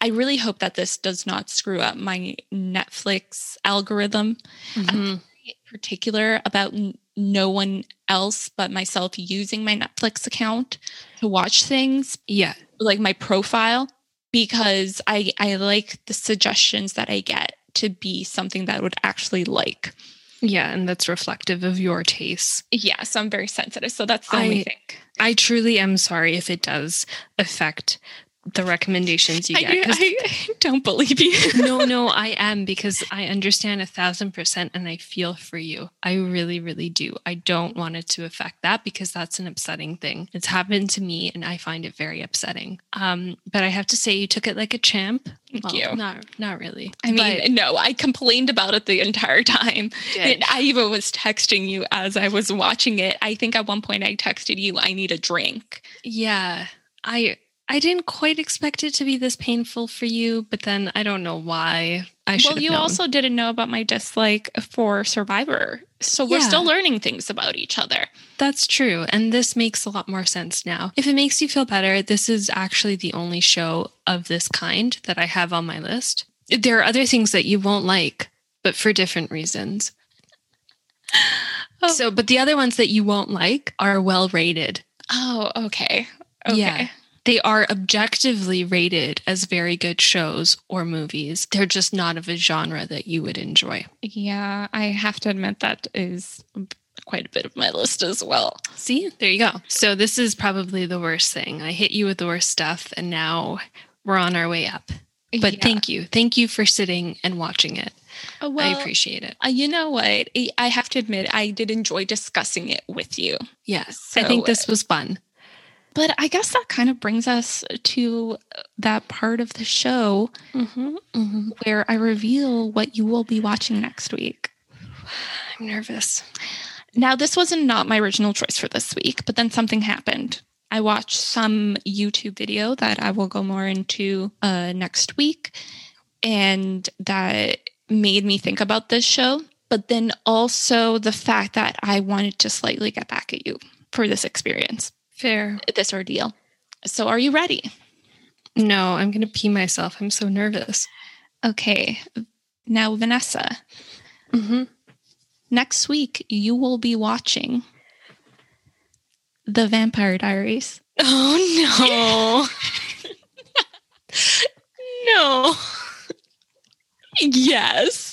I really hope that this does not screw up my Netflix algorithm. Mhm. particular about no one else but myself using my Netflix account to watch things, Yeah. like my profile, because I I like the suggestions that I get to be something that I would actually like. Yeah. And that's reflective of your tastes. Yeah, so I'm very sensitive. So that's the only I- thing. I truly am sorry if it does affect the recommendations you get. I, I, don't believe you. no, no, I am because I understand a thousand percent and I feel for you. I really, really do. I don't want it to affect that because that's an upsetting thing. It's happened to me and I find it very upsetting. Um, but I have to say you took it like a champ. Thank Well, you. Not not really. I mean, no, I complained about it the entire time. But And I even was texting you as I was watching it. I think at one point I texted you, I need a drink. yeah, I I didn't quite expect it to be this painful for you, but then I don't know why. I should well, you known. also didn't know about my dislike for Survivor. So we're Yeah. still learning things about each other. That's true. And this makes a lot more sense now. If it makes you feel better, this is actually the only show of this kind that I have on my list. There are other things that you won't like, but for different reasons. Oh. So, but the other ones that you won't like are well rated. Oh, okay. Okay. Yeah. They are objectively rated as very good shows or movies. They're just not of a genre that you would enjoy. Yeah, I have to admit that is quite a bit of my list as well. See, there you go. So, this is probably the worst thing. I hit you with the worst stuff, and now we're on our way up. But Yeah. thank you. Thank you for sitting and watching it. Oh, well, I appreciate it. uh, you know what? I- I have to admit, I did enjoy discussing it with you. Yes. I think this was fun. But I guess that kind of brings us to that part of the show Mm-hmm, mm-hmm. where I reveal what you will be watching next week. I'm nervous. Now, this wasn't not my original choice for this week, but then something happened. I watched some YouTube video that I will go more into uh, next week, and that made me think about this show. But then also the fact that I wanted to slightly get back at you for this experience, Fair. this ordeal. So, are you ready? No, I'm going to pee myself. I'm so nervous. Okay. Now, Vanessa, Mm-hmm. next week you will be watching The Vampire Diaries. Oh, no. no. Yes.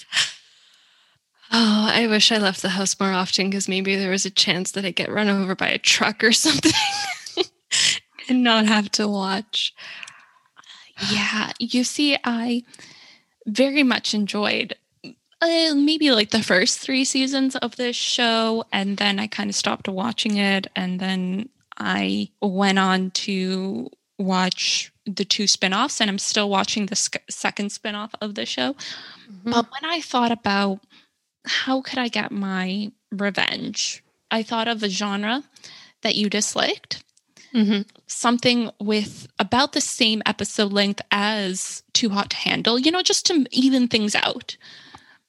Oh, I wish I left the house more often because maybe there was a chance that I get run over by a truck or something and not have to watch. Yeah. You see, I very much enjoyed uh, maybe like the first three seasons of this show. And then I kind of stopped watching it. And then I went on to watch the two spin-offs and I'm still watching the sc- second spin-off of the show. But when I thought about how could I get my revenge, I thought of a genre that you disliked, Mhm. something with about the same episode length as Too Hot to Handle, you know, just to even things out.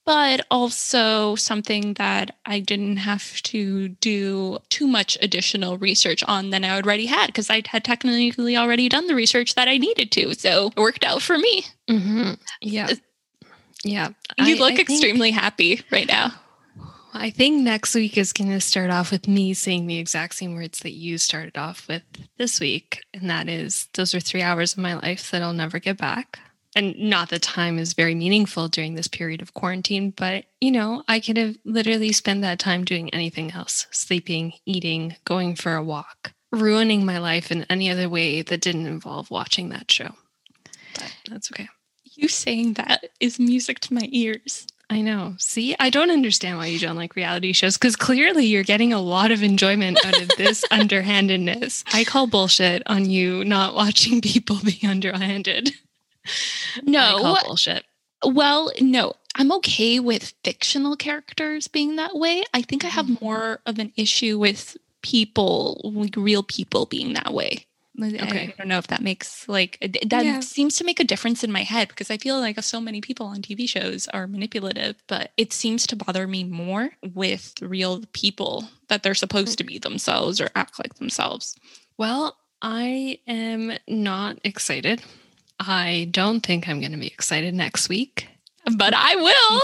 But also something that I didn't have to do too much additional research on than I already had because I had technically already done the research that I needed to. So it worked out for me. Mhm. Yeah. Yeah. You I- look I think- extremely happy right now. I think next week is going to start off with me saying the exact same words that you started off with this week. And that is, those are three hours of my life that I'll never get back. And not that time is very meaningful during this period of quarantine, but you know, I could have literally spent that time doing anything else sleeping, eating, going for a walk, ruining my life in any other way that didn't involve watching that show. But that's okay. You saying that is music to my ears. I know. See, I don't understand why you don't like reality shows because clearly you're getting a lot of enjoyment out of this underhandedness. I call bullshit on you not watching people be underhanded. I No, call bullshit. well, no, I'm okay with fictional characters being that way. I think I have mm-hmm. more of an issue with people, like real people being that way. Okay. I don't know if that makes like that Yeah. seems to make a difference in my head because I feel like so many people on TV shows are manipulative, but it seems to bother me more with real people that they're supposed to be themselves or act like themselves. Well, I am not excited. I don't think I'm going to be excited next week. But I will.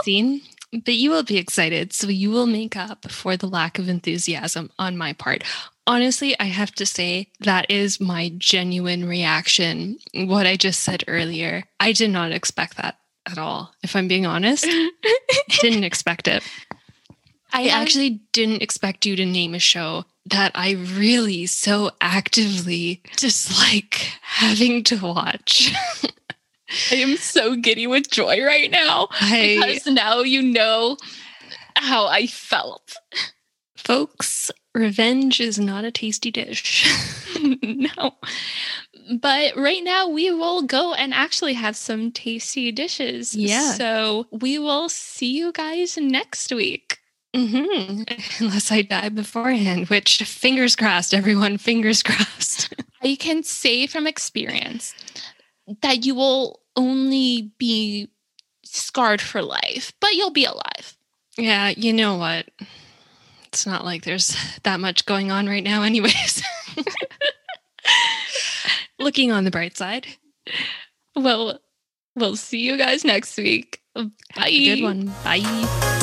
But you will be excited. So you will make up for the lack of enthusiasm on my part. Honestly, I have to say that is my genuine reaction. What I just said earlier, I did not expect that at all. If I'm being honest, didn't expect it. I actually didn't expect you to name a show that I really so actively dislike having to watch. I am so giddy with joy right now I, because now you know how I felt. Folks, revenge is not a tasty dish. no. But right now we will go and actually have some tasty dishes. Yeah. So we will see you guys next week. hmm Unless I die beforehand, which fingers crossed, everyone, fingers crossed. I can say from experience that you will only be scarred for life, but you'll be alive. yeah, you know what? It's not like there's that much going on right now, anyways. Looking on the bright side. Well, we'll see you guys next week. Bye. Have a good one. Bye.